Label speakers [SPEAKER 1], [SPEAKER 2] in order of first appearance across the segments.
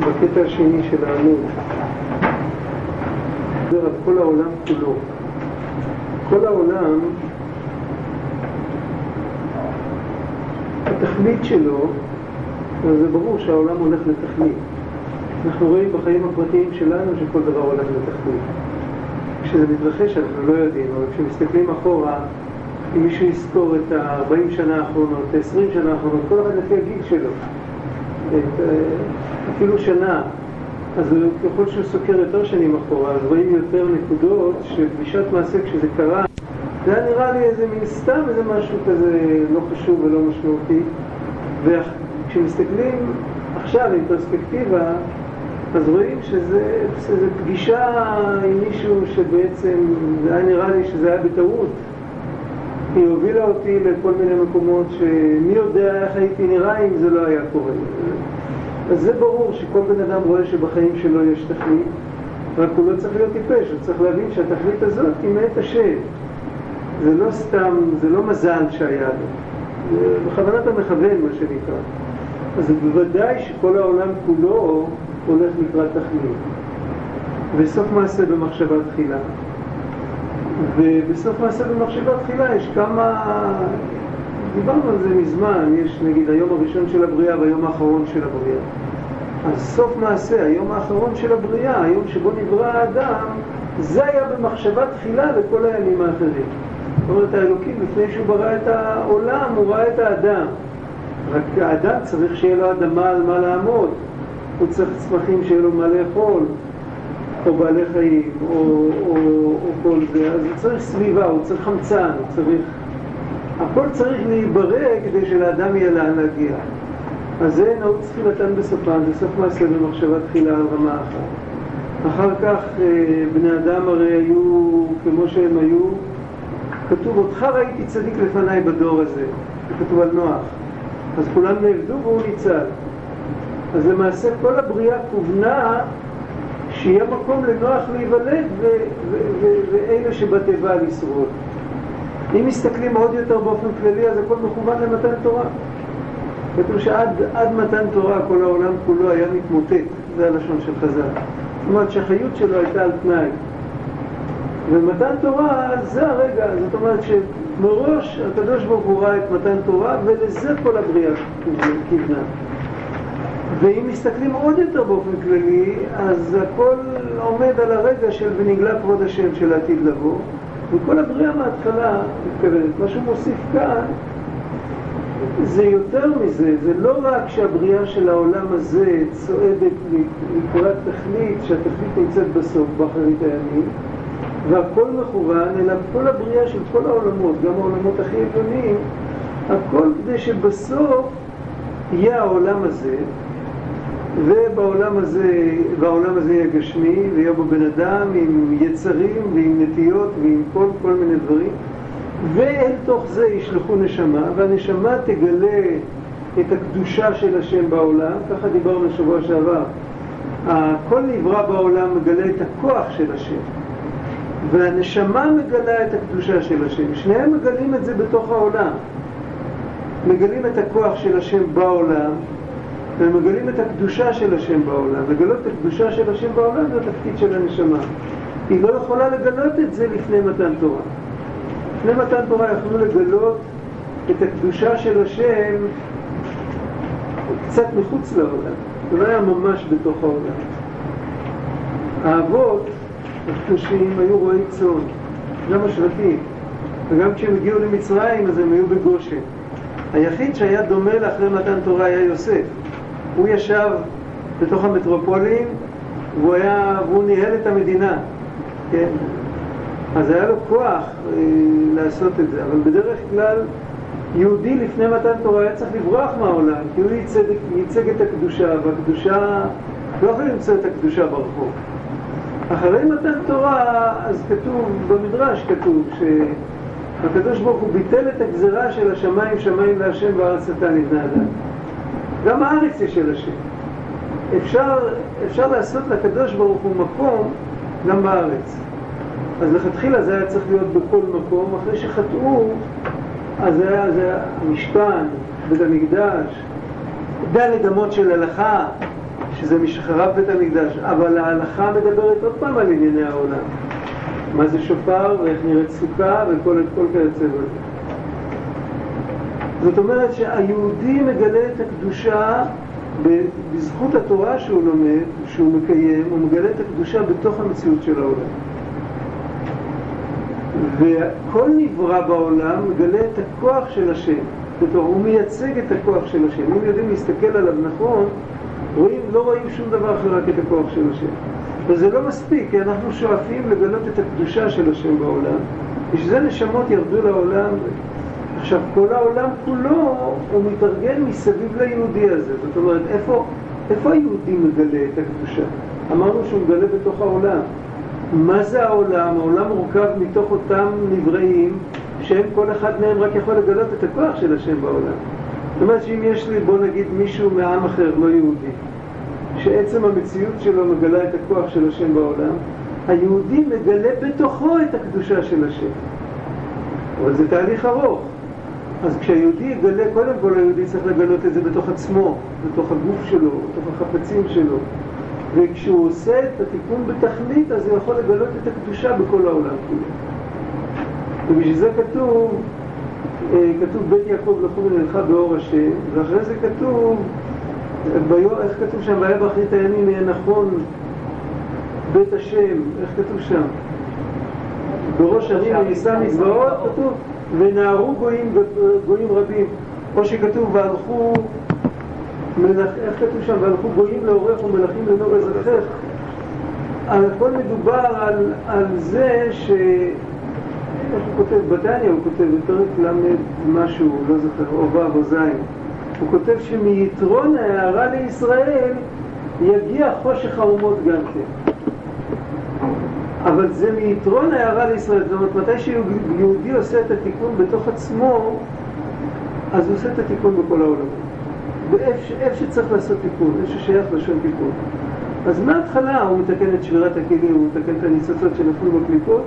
[SPEAKER 1] בקטע השני של העמוד. מדבר על כל העולם כולו. כל העולם, התכלית שלו, זה ברור שהעולם הולך לתכלית. אנחנו רואים בחיים הפרטיים שלנו שכל דבר הולך לתכלית. כשזה מתרחש אנחנו לא יודעים, אבל כשמסתכלים אחורה, אם מישהו יזכור את ה-40 שנה האחרונות, את ה-20 שנה האחרונות, כל אחד לפי הגיל שלו, את, אה, אפילו שנה, אז ככל שהוא סוקר יותר שנים אחורה, אז רואים יותר נקודות של פגישת מעשה כשזה קרה. זה היה נראה לי איזה מין סתם איזה משהו כזה לא חשוב ולא משמעותי. וכשמסתכלים עכשיו עם פרספקטיבה, אז רואים שזה פגישה עם מישהו שבעצם, זה היה נראה לי שזה היה בטעות. היא הובילה אותי לכל מיני מקומות שמי יודע איך הייתי נראה אם זה לא היה קורה. אז זה ברור שכל בן אדם רואה שבחיים שלו יש תכלית, רק הוא לא צריך להיות טיפש, הוא צריך להבין שהתכלית הזאת היא מאת השם. זה לא סתם, זה לא מזל שהיה לו, זה בכוונת המכוון מה שנקרא. אז בוודאי שכל העולם כולו הולך לקראת תכלית. וסוף מעשה במחשבה תחילה. ובסוף מעשה במחשבה תחילה יש כמה... דיברנו על זה מזמן, יש נגיד היום הראשון של הבריאה והיום האחרון של הבריאה. אז סוף מעשה, היום האחרון של הבריאה, היום שבו נברא האדם, זה היה במחשבה תחילה לכל הימים האחרים. זאת אומרת, האלוקים, לפני שהוא ברא את העולם, הוא ראה את האדם. רק האדם צריך שיהיה לו אדמה על מה לעמוד. הוא צריך צמחים שיהיה לו מה לאכול, או בעלי חיים, או, או, או כל זה. אז הוא צריך סביבה, הוא צריך חמצן, הוא צריך... הכל צריך להיברא כדי שלאדם יהיה לאן להגיע. אז זה נהוג תפילתן בסופן, בסוף מעשה במחשבה תחילה על רמה אחת. אחר כך אה, בני אדם הרי היו כמו שהם היו, כתוב, אותך ראיתי צדיק לפניי בדור הזה, זה כתוב על נוח. אז כולם נעבדו והוא ניצל. אז למעשה כל הבריאה כוונה שיהיה מקום לנוח להיוולד ואלה שבתיבה לשרוד. אם מסתכלים עוד יותר באופן כללי, אז הכל מכוון למתן תורה. כתוב שעד מתן תורה כל העולם כולו היה מתמוטט, זה הלשון של חז"ל. זאת אומרת שהחיות שלו הייתה על תנאי. ומתן תורה זה הרגע, זאת אומרת שמראש הקדוש ברוך הוא ראה את מתן תורה ולזה כל הבריאה כיוונה. ואם מסתכלים עוד יותר באופן כללי, אז הכל עומד על הרגע של ונגלה כבוד השם של העתיד לבוא, וכל הבריאה מההתחלה מתכוונת. מה שהוא מוסיף כאן זה יותר מזה, זה לא רק שהבריאה של העולם הזה צועדת לקראת תכלית, שהתכלית נמצאת בסוף, באחרית הימים, והכל מכוון, אלא כל הבריאה של כל העולמות, גם העולמות הכי עליונים, הכל כדי שבסוף יהיה העולם הזה, ובעולם הזה, והעולם הזה יהיה גשמי, ויהיה בו בן אדם עם יצרים ועם נטיות ועם כל, כל מיני דברים, ואל תוך זה ישלחו נשמה, והנשמה תגלה את הקדושה של השם בעולם, ככה דיברנו בשבוע שעבר. כל נברא בעולם מגלה את הכוח של השם, והנשמה מגלה את הקדושה של השם. שניהם מגלים את זה בתוך העולם. מגלים את הכוח של השם בעולם, והם מגלים את הקדושה של השם בעולם. לגלות את הקדושה של השם בעולם זה התפקיד של הנשמה. היא לא יכולה לגלות את זה לפני מתן תורה. לפני מתן תורה יכלו לגלות את הקדושה של השם קצת מחוץ לעולם. זה לא היה ממש בתוך העולם. האבות הקדושים היו רועי צאן, גם השבטים. וגם כשהם הגיעו למצרים אז הם היו בגושן. היחיד שהיה דומה לאחרי מתן תורה היה יוסף. הוא ישב בתוך המטרופולין והוא, היה, והוא ניהל את המדינה, כן? אז היה לו כוח אה, לעשות את זה, אבל בדרך כלל יהודי לפני מתן תורה היה צריך לברוח מהעולם, כי הוא ייצג, ייצג את הקדושה, והקדושה, לא יכול למצוא את הקדושה ברחוב. אחרי מתן תורה, אז כתוב, במדרש כתוב, שהקדוש ברוך הוא ביטל את הגזרה של השמיים שמיים להשם וארץ נתן לבני אדם. גם הארץ היא של השם. אפשר, אפשר לעשות לקדוש ברוך הוא מקום גם בארץ. אז לכתחילה זה היה צריך להיות בכל מקום, אחרי שחטאו, אז היה, זה היה המשכן, בית המקדש, דלת אמות של הלכה, שזה משחרב בית המקדש, אבל ההלכה מדברת עוד פעם על ענייני העולם. מה זה שופר, ואיך נראית סוכה, וכל כיוצא בזה. זאת אומרת שהיהודי מגלה את הקדושה בזכות התורה שהוא לומד, שהוא מקיים, הוא מגלה את הקדושה בתוך המציאות של העולם. וכל נברא בעולם מגלה את הכוח של השם. בתור, הוא מייצג את הכוח של השם. אם יודעים להסתכל עליו נכון, רואים, לא רואים שום דבר אחר רק את הכוח של השם. וזה לא מספיק, כי אנחנו שואפים לגלות את הקדושה של השם בעולם. בשביל זה נשמות ירדו לעולם. עכשיו, כל העולם כולו, הוא מתארגן מסביב ליהודי הזה. זאת אומרת, איפה, איפה היהודי מגלה את הקדושה? אמרנו שהוא מגלה בתוך העולם. מה זה העולם? העולם מורכב מתוך אותם נבראים שהם, כל אחד מהם רק יכול לגלות את הכוח של השם בעולם. זאת אומרת שאם יש לי, בוא נגיד, מישהו מעם אחר, לא יהודי, שעצם המציאות שלו מגלה את הכוח של השם בעולם, היהודי מגלה בתוכו את הקדושה של השם. אבל זה תהליך ארוך. אז כשהיהודי יגלה, קודם כל היהודי צריך לגלות את זה בתוך עצמו, בתוך הגוף שלו, בתוך החפצים שלו. וכשהוא עושה את התיקון בתכלית, אז הוא יכול לגלות את הקדושה בכל העולם כולו. ובשביל זה כתוב, אה, כתוב בית יעקב לכו ונלכה באור השם, ואחרי זה כתוב, איך כתוב שם, והיה באחרית הימים יהיה נכון בית השם, איך כתוב שם? בראש הרים ונישא מזבעות, כתוב, ונערו גויים, גויים רבים, או שכתוב והלכו, מלך, איך כתוב שם, והלכו גויים לעורך ומלכים לנור אזרחך, על הכל מדובר על, על זה ש... איך הוא כותב? בתניא הוא כותב, בפרק ל' משהו, לא זוכר, או ו' או ז', הוא כותב שמיתרון ההערה לישראל יגיע חושך האומות גם כן. אבל זה מיתרון ההערה לישראל, זאת אומרת, מתי שיהודי עושה את התיקון בתוך עצמו, אז הוא עושה את התיקון בכל העולם. ואיפה שצריך לעשות תיקון, איפה ששייך לשון תיקון. אז מההתחלה הוא מתקן את שבירת הכלים, הוא מתקן את הניצוצות שנפלו בקליפות,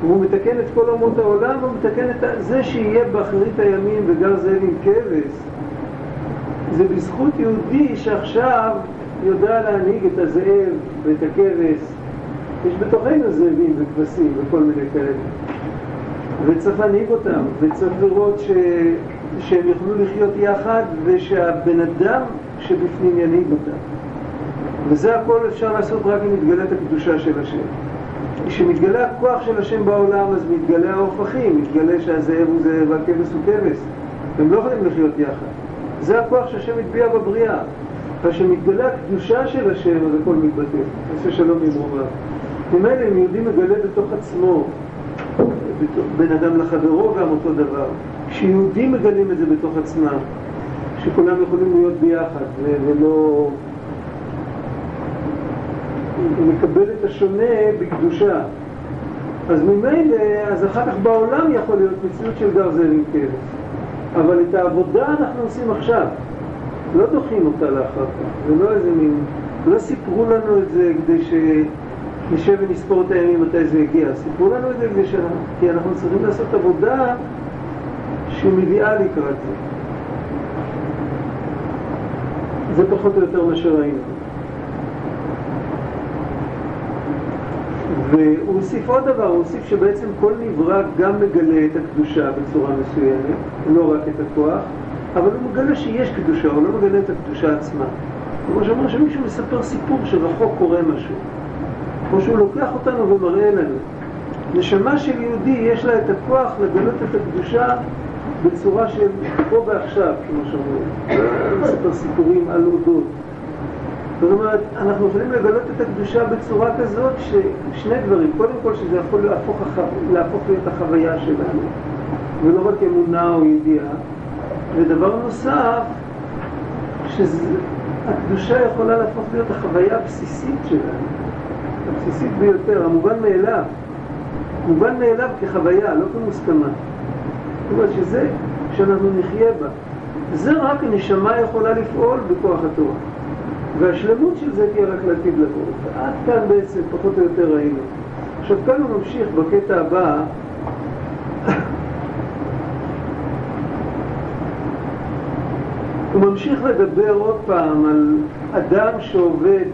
[SPEAKER 1] והוא מתקן את כל אומות העולם, והוא מתקן את זה שיהיה באחרית הימים וגר זאב עם כבש. זה בזכות יהודי שעכשיו יודע להנהיג את הזאב ואת הכבש. יש בתוכנו זאבים וכבשים וכל מיני כאלה. וצריך להנהיג אותם, וצריך לראות ש... שהם יוכלו לחיות יחד, ושהבן אדם שבפנים ינהיג אותם. וזה הכל אפשר לעשות רק אם מתגלית הקדושה של השם. כשמתגלה הכוח של השם בעולם, אז מתגלה ההופכים, מתגלה שהזאב הוא זאב והכבש הוא כבש. הם לא יכולים לחיות יחד. זה הכוח שהשם הטביע בבריאה. כשמתגלה הקדושה של השם, אז הכל מתבטא. עושה שלום ממרומיו. ממילא אם יהודי מגלה בתוך עצמו, בין אדם לחברו גם אותו דבר. כשיהודים מגלים את זה בתוך עצמם, שכולם יכולים להיות ביחד ולא... לקבל את השונה בקדושה. אז ממילא, אז אחר כך בעולם יכול להיות מציאות של גרזן עם כבש. אבל את העבודה אנחנו עושים עכשיו. לא דוחים אותה לאחר כך. זה לא איזה מין... לא סיפרו לנו את זה כדי שנשב ונספור את הימים מתי זה יגיע. סיפרו לנו את זה כדי ש... כי אנחנו צריכים לעשות עבודה שמביאה לקראת זה. זה פחות או יותר מה שראינו. והוא הוסיף עוד דבר, הוא הוסיף שבעצם כל נברא גם מגלה את הקדושה בצורה מסוימת, לא רק את הכוח, אבל הוא מגלה שיש קדושה, הוא לא מגלה את הקדושה עצמה. כמו שאומר שמישהו מספר סיפור שרחוק קורה משהו, או שהוא לוקח אותנו ומראה לנו. נשמה של יהודי יש לה את הכוח לגלות את הקדושה בצורה של פה ועכשיו, כמו שאומרים. לא מספר סיפורים על אודות. זאת אומרת, אנחנו יכולים לגלות את הקדושה בצורה כזאת ששני דברים, קודם כל שזה יכול להפוך, להפוך להיות החוויה שלנו, ולא רק אמונה או ידיעה, ודבר נוסף, שהקדושה יכולה להפוך להיות החוויה הבסיסית שלנו, הבסיסית ביותר, המובן מאליו, מובן מאליו כחוויה, לא כמוסכמה. זאת אומרת שזה, שאנחנו נחיה בה. זה רק הנשמה יכולה לפעול בכוח התורה. והשלמות של זה תהיה רק לעתיד לבוא. עד כאן בעצם פחות או יותר ראינו. עכשיו כאן הוא ממשיך בקטע הבא הוא ממשיך לדבר עוד פעם על אדם שעובד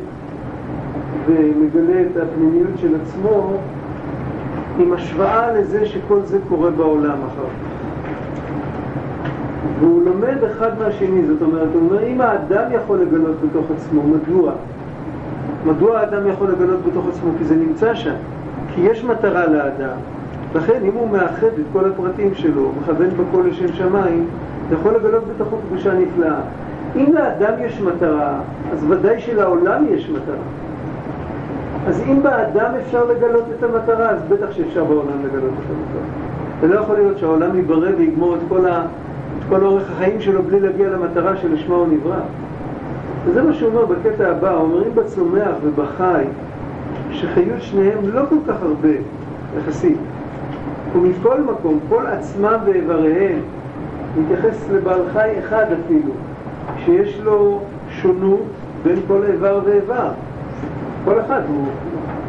[SPEAKER 1] ומגלה את הפנימיות של עצמו עם השוואה לזה שכל זה קורה בעולם אחר. והוא לומד אחד מהשני, זאת אומרת, הוא אומר, אם האדם יכול לגלות בתוך עצמו, מדוע? מדוע האדם יכול לגלות בתוך עצמו? כי זה נמצא שם, כי יש מטרה לאדם. לכן, אם הוא מאחד את כל הפרטים שלו, מכוון בכל לשם שמיים, יכול לגלות בתוכו קדושה נפלאה. אם לאדם יש מטרה, אז ודאי שלעולם יש מטרה. אז אם באדם אפשר לגלות את המטרה, אז בטח שאפשר בעולם לגלות את המטרה. זה לא יכול להיות שהעולם ייברא ויגמור את כל, ה... את כל אורך החיים שלו בלי להגיע למטרה שלשמה הוא נברא. וזה מה שהוא אומר בקטע הבא, אומרים בצומח ובחי שחייות שניהם לא כל כך הרבה, יחסית. ומכל מקום, כל עצמם ואיבריהם, מתייחס לבעל חי אחד אפילו, שיש לו שונות בין כל איבר ואיבר. כל אחד, הוא,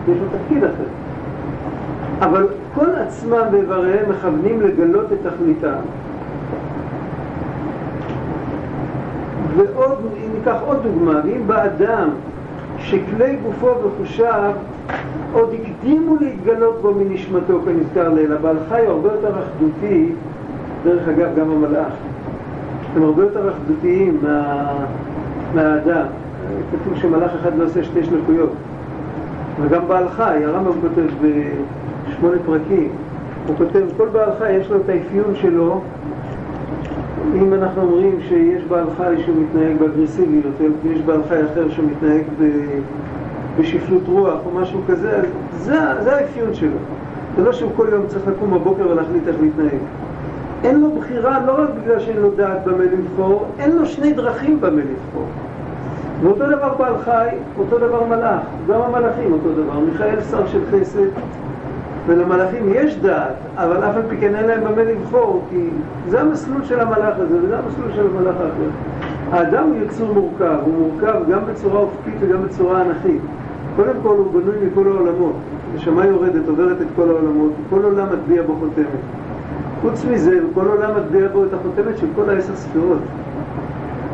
[SPEAKER 1] יש לו תפקיד אחר. אבל כל עצמם ואיבריהם מכוונים לגלות את תכליתם. ועוד, אם ניקח עוד דוגמה, ואם באדם שכלי גופו וחושיו עוד הקדימו להתגלות בו מנשמתו כנזכר ליל, הבעל חי הוא הרבה יותר אחדותי, דרך אגב גם המלאך, הם הרבה יותר אחדותיים מה, מהאדם. כתוב שמלאך אחד לא עושה שתי שלקויות. וגם בעל חי, הרמב"ם כותב בשמונה פרקים, הוא כותב, כל בעל חי יש לו את האפיון שלו אם אנחנו אומרים שיש בעל חי שהוא מתנהג באגרסיביות, ויש בעל חי אחר שמתנהג בשפלות רוח או משהו כזה, אז זה, זה האפיון שלו. זה לא שהוא כל יום צריך לקום בבוקר ולהחליט איך להתנהג. אין לו בחירה לא רק בגלל שאין לו דעת במה לבחור, אין לו שני דרכים במה לבחור. ואותו דבר בעל חי, אותו דבר מלאך, גם המלאכים אותו דבר. מיכאל שר של חסד, ולמלאכים יש דעת, אבל אף על פי כן אין להם במה לבחור, כי זה המסלול של המלאך הזה וזה המסלול של המלאך האחר. האדם הוא יצור מורכב, הוא מורכב גם בצורה אופקית וגם בצורה אנכית. קודם כל הוא בנוי מכל העולמות. נשמה יורדת, עוברת את כל העולמות, כל עולם מטביע בו חותמת. חוץ מזה, כל עולם מטביע בו את החותמת של כל העשר ספירות.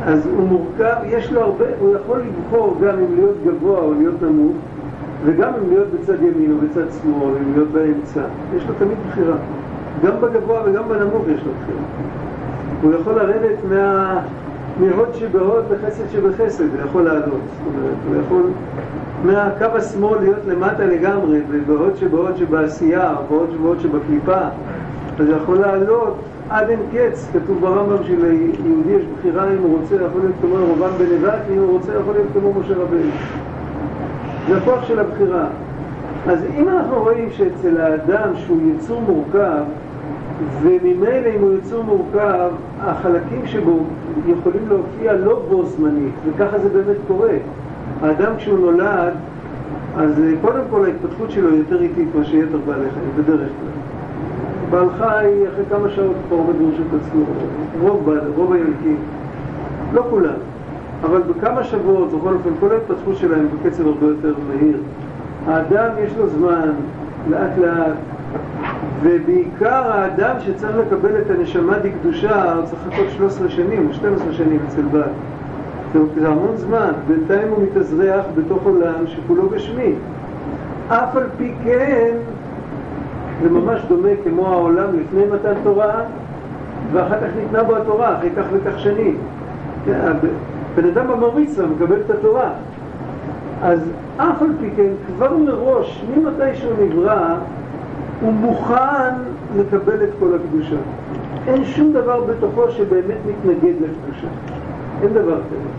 [SPEAKER 1] אז הוא מורכב, יש לו הרבה, הוא יכול לבחור גם אם להיות גבוה או להיות נמוך, וגם אם להיות בצד ימין או בצד שמאל, אם להיות באמצע. יש לו תמיד בחירה. גם בגבוה וגם בנמוך יש לו בחירה. הוא יכול לרדת מה... מהוד שבהוד וחסד שבחסד, הוא יכול לעלות. זאת אומרת, הוא יכול מהקו השמאל להיות למטה לגמרי, ובהוד שבהוד שבעשייה, או בהוד שבהוד שבקליפה. אז הוא יכול לעלות עד אין קץ, כתוב ברמב"ם שליהודי יש בחירה אם הוא רוצה, יכול להיות כמו רובם בנבט, אם הוא רוצה, יכול להיות כמו משה רבינו. זה הכוח של הבחירה. אז אם אנחנו רואים שאצל האדם שהוא יצור מורכב, וממילא אם הוא יצור מורכב, החלקים שבו יכולים להופיע לא בו זמנית, וככה זה באמת קורה. האדם כשהוא נולד, אז קודם כל ההתפתחות שלו יותר איטית מאשר יתר בעלי חיים, בדרך כלל. בעל חי אחרי כמה שעות כבר עומד ברשות עצמו, רוב, רוב הילדים, לא כולם, אבל בכמה שבועות, בכל אופן, כל ההתפתחות שלהם בקצב הרבה יותר מהיר. האדם יש לו זמן, לאט לאט, ובעיקר האדם שצריך לקבל את הנשמה דקדושה, הוא צריך לחכות 13 שנים או 12 שנים אצל בת. זה המון זמן, בינתיים הוא מתאזרח בתוך עולם שכולו גשמי. אף על פי כן, זה ממש דומה כמו העולם לפני מתן תורה, ואחר כך ניתנה בו התורה, אחרי כך וכך שנים. בן אדם במוריצה מקבל את התורה. אז אף על פי כן, כבר מראש, ממתי שהוא נברא, הוא מוכן לקבל את כל הקדושה. אין שום דבר בתוכו שבאמת מתנגד לקדושה. אין דבר כזה.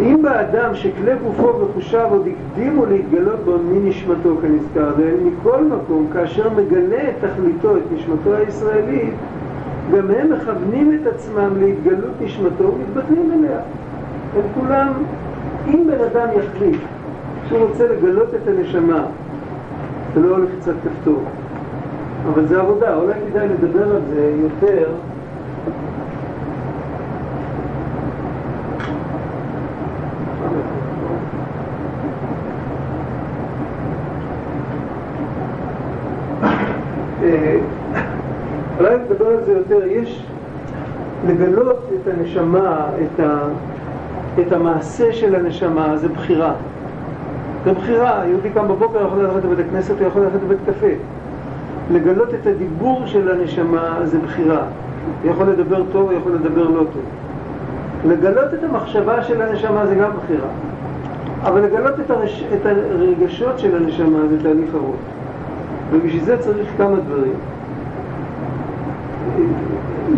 [SPEAKER 1] אם באדם שכלי גופו וחושיו עוד הקדימו להתגלות בו מנשמתו כנזכר? לעיל, מכל מקום, כאשר מגלה את תכליתו, את נשמתו הישראלית, גם הם מכוונים את עצמם להתגלות נשמתו ומתבטלים אליה. הם כולם, אם בן אדם יחליט שהוא רוצה לגלות את הנשמה, זה לא הולך קצת כפתור, אבל זה עבודה, אולי כדאי לדבר על זה יותר אה, אולי נדבר על זה יותר, יש לגלות את הנשמה, את, ה, את המעשה של הנשמה, זה בחירה. זה בחירה, יהודי קם בבוקר יכול ללכת לבית הכנסת, יכול ללכת לבית קפה. לגלות את הדיבור של הנשמה זה בחירה. הוא יכול לדבר טוב, הוא יכול לדבר לא טוב. לגלות את המחשבה של הנשמה זה גם בחירה. אבל לגלות את, הרש... את הרגשות של הנשמה זה תהליך ארוך. ובשביל זה צריך כמה דברים.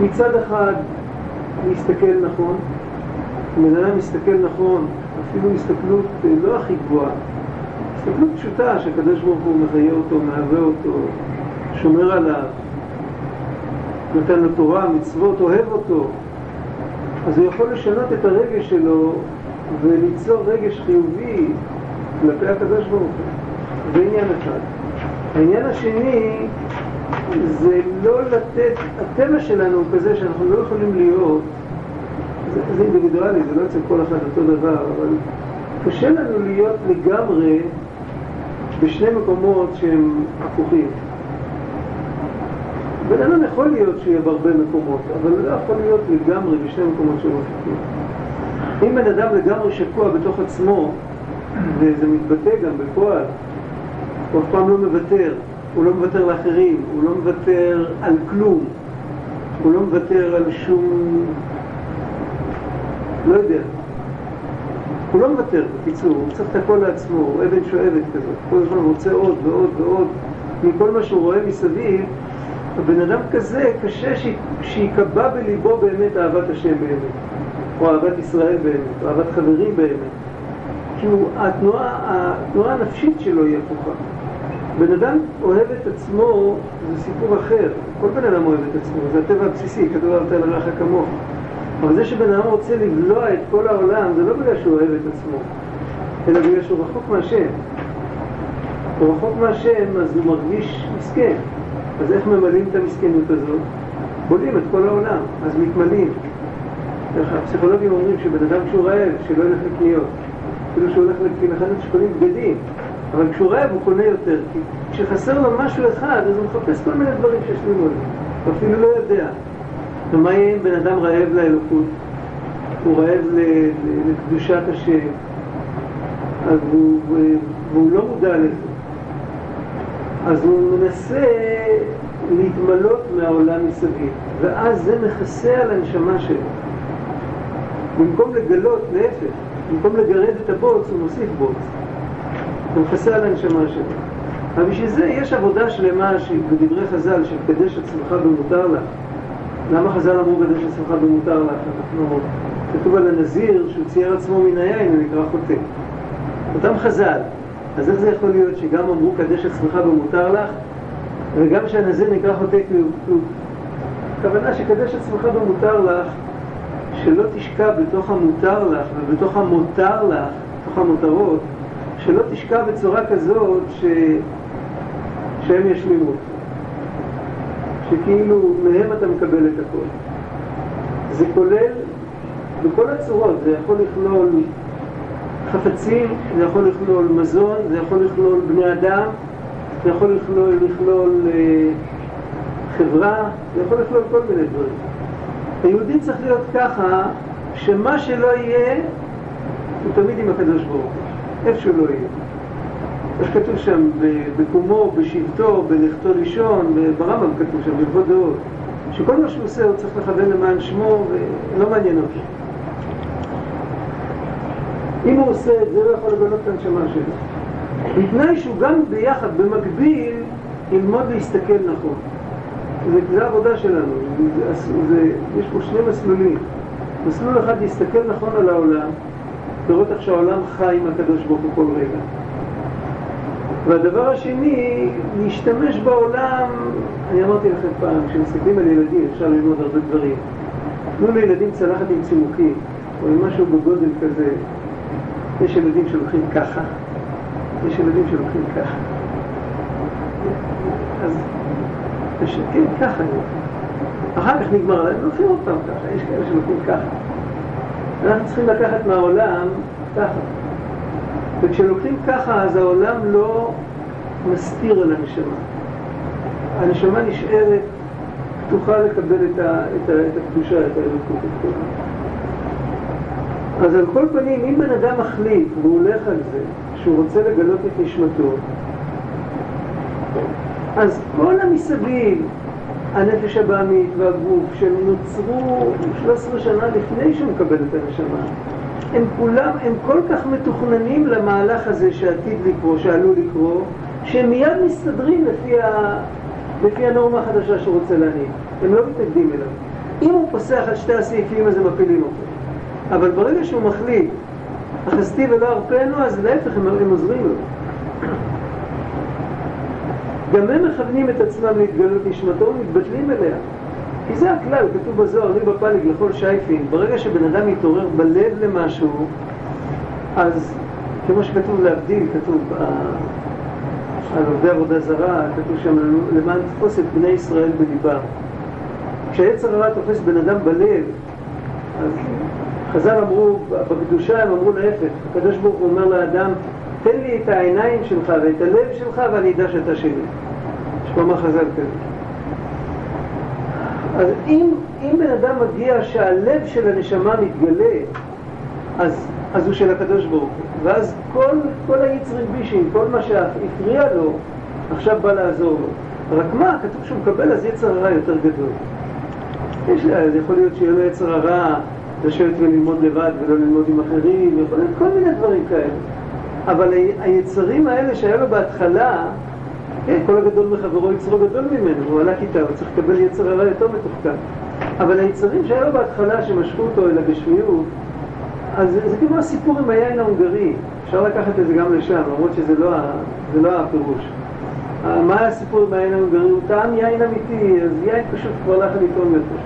[SPEAKER 1] מצד אחד, להסתכל נכון. בן אדם מסתכל נכון, אפילו הסתכלות אה, לא הכי גבוהה, הסתכלות פשוטה שהקדוש ברוך הוא מחיה אותו, מהווה אותו, שומר עליו, נותן לו תורה, מצוות, אוהב אותו, אז הוא יכול לשנות את הרגש שלו וליצור רגש חיובי כלפי הקדוש ברוך הוא. זה עניין אחד. העניין השני זה לא לתת, הטבע שלנו הוא כזה שאנחנו לא יכולים להיות, זה, זה אינדיבידואלי, זה לא אצל כל אחד אותו דבר, אבל קשה לנו להיות לגמרי בשני מקומות שהם הפוכים. בן אדם יכול להיות שיהיה בהרבה מקומות, אבל הוא לא יכול להיות לגמרי בשני מקומות שהם הפוכים. אם בן אדם לגמרי שקוע בתוך עצמו, וזה מתבטא גם בפועל, הוא אף פעם לא מוותר, הוא לא מוותר לאחרים, הוא לא מוותר על כלום, הוא לא מוותר על שום... לא יודע. הוא לא מוותר, בקיצור, הוא צריך את הכל לעצמו, הוא אבן שואבת כזאת, כל הזמן רוצה עוד ועוד ועוד מכל מה שהוא רואה מסביב, הבן אדם כזה, קשה שיקבע בליבו באמת אהבת השם באמת, או אהבת ישראל באמת, או אהבת חברים באמת. כי הוא, התנועה, התנועה הנפשית שלו היא הפוכה. בן אדם אוהב את עצמו, זה סיפור אחר. כל בן אדם אוהב את עצמו, זה הטבע הבסיסי, כתוב על תל לרעך כמוך. אבל זה שבן אדם רוצה לבלוע את כל העולם, זה לא בגלל שהוא אוהב את עצמו, אלא בגלל שהוא רחוק מהשם. הוא רחוק מהשם, אז הוא מרגיש מסכן. אז איך ממלאים את המסכנות הזאת? בולים את כל העולם, אז מתמלאים. הפסיכולוגים אומרים שבן אדם כשהוא רעב, שלא ילך לקניות. אפילו שהוא הולך לחנות שקונים בגדים, אבל כשהוא רעב הוא קונה יותר, כי כשחסר לו משהו אחד, אז הוא מחפש כל מיני דברים שישלימו לו, הוא אפילו לא יודע. ומה יהיה אם בן אדם רעב לאלוקות? הוא רעב לקדושת השם, אז הוא, והוא לא מודע לזה. אז הוא מנסה להתמלות מהעולם מסביב, ואז זה מכסה על הנשמה שלו. במקום לגלות, להפך, במקום לגרד את הבוץ, הוא מוסיף בוץ. הוא מכסה על הנשמה שלו. אבל בשביל זה יש עבודה שלמה בדברי חז"ל של קדש עצמך במותר לך. למה חז"ל אמרו קדש עצמך במותר לך? אנחנו... כתוב על הנזיר שהוא צייר עצמו מן היין, הוא נקרא חוטא. אותם חז"ל. אז איך זה יכול להיות שגם אמרו קדש עצמך במותר לך, וגם שהנזיר נקרא חוטא כלום? הכוונה שקדש עצמך במותר לך, שלא תשקע בתוך המותר לך ובתוך המותר לך, בתוך המותרות, שלא תשקע בצורה כזאת ש... שהם ישלימו. שכאילו מהם אתה מקבל את הכל. זה כולל בכל הצורות, זה יכול לכלול חפצים, זה יכול לכלול מזון, זה יכול לכלול בני אדם, זה יכול לכלול, לכלול אה, חברה, זה יכול לכלול כל מיני דברים. היהודי צריך להיות ככה, שמה שלא יהיה, הוא תמיד עם הקדוש ברוך הוא, איפה שהוא לא יהיה. איך כתוב שם, בקומו, בשבטו, בלכתו לישון, ברמב"ם כתוב שם, בלכות דעות, שכל מה שהוא עושה הוא צריך לכוון למען שמו, ולא מעניין אותו. אם הוא עושה את זה, לא יכול לגלות את הנשמה שלו. בתנאי שהוא גם ביחד, במקביל, ללמוד להסתכל נכון. זה, זה העבודה שלנו, זה, זה, יש פה שני מסלולים. מסלול אחד להסתכל נכון על העולם, לראות איך שהעולם חי עם הקדוש ברוך הוא כל רגע. והדבר השני, להשתמש בעולם, אני אמרתי לכם פעם, כשמסתכלים על ילדים אפשר ללמוד הרבה דברים. תנו לילדים צלחת עם צימוקים, או עם משהו בגודל כזה. יש ילדים שלוקחים ככה, יש ילדים שלוקחים ככה. אז כן, ככה. אחר כך נגמר להם, עוד פעם ככה, יש כאלה שלוקחים ככה. אנחנו צריכים לקחת מהעולם ככה. וכשלוקחים ככה, אז העולם לא מסתיר על הנשמה. הנשמה נשארת פתוחה לקבל את, ה, את, ה, את הקדושה, את האלוקות, אז על כל פנים, אם בן אדם מחליט והוא הולך על זה, שהוא רוצה לגלות את נשמתו, אז כל המסביב, הנפש הבעמית והגוף, שהם נוצרו 13 שנה לפני שהוא מקבל את הנשמה, הם כולם, הם כל כך מתוכננים למהלך הזה שעתיד לקרוא, שעלול לקרוא, שהם מיד מסתדרים לפי, ה... לפי הנורמה החדשה שהוא רוצה להנהיג. הם לא מתנגדים אליו. אם הוא פוסח על שתי הסעיפים אז הם מפילים אותו. אבל ברגע שהוא מחליט, אחזתי ולא ארפנו, אז להפך הם, הם עוזרים לו. גם הם מכוונים את עצמם להתגלות נשמתו ומתבטלים אליה. כי זה הכלל, כתוב בזוהר, ריבה פליג לכל שייפין. ברגע שבן אדם מתעורר בלב למשהו, אז כמו שכתוב להבדיל, כתוב אה, על עובדי עבודה זרה, כתוב שם למען תפוס את בני ישראל בליבם. כשהיצר הרע תופס בן אדם בלב, אז חז"ל אמרו, בקדושה הם אמרו להפך, הקדוש ברוך הוא אומר לאדם, תן לי את העיניים שלך ואת הלב שלך ואני אדע שאתה שלי. יש פה מה חז"ל כזה. אז אם, אם בן אדם מגיע שהלב של הנשמה מתגלה, אז, אז הוא של הקדוש ברוך הוא. ואז כל, כל היצרים בישים, כל מה שהפריע לו, עכשיו בא לעזור לו. רק מה, כתוב שהוא מקבל אז יצר הרע יותר גדול. יש, אז יכול להיות שיהיה לו יצר הרע לשבת וללמוד לבד ולא ללמוד עם אחרים, יכול להיות כל מיני דברים כאלה. אבל היצרים האלה שהיה לו בהתחלה, כן, כל הגדול מחברו יצרו גדול ממנו, הוא עלה כיתה, הוא צריך לקבל יצר הרע יותר מתוחכם. אבל היצרים שהיה לו בהתחלה שמשכו אותו אל הגשמיות, אז זה, כמו הסיפור עם היין ההונגרי, אפשר לקחת את זה גם לשם, למרות שזה לא, לא הפירוש. מה הסיפור עם היין ההונגרי? הוא טעם יין אמיתי, אז יין פשוט כבר לא יכול לטעום יותר.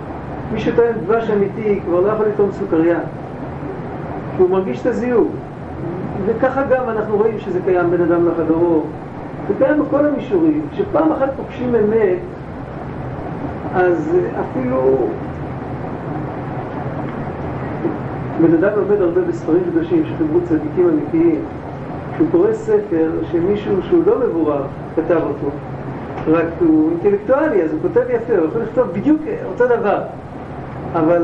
[SPEAKER 1] מי שטוען דבש אמיתי כבר לא יכול לטעום סוכריה, כי הוא מרגיש את הזיהום. וככה גם אנחנו רואים שזה קיים בין אדם לחברו. זה קיים בכל המישורים. כשפעם אחת פוגשים אמת, אז אפילו בן אדם לומד הרבה בספרים קדושים שחיברו צדיקים אמיתיים. כשהוא קורא ספר שמישהו שהוא לא מבורר כתב אותו, רק הוא אינטלקטואלי, אז הוא כותב יפה, הוא יכול לכתוב בדיוק אותו דבר. אבל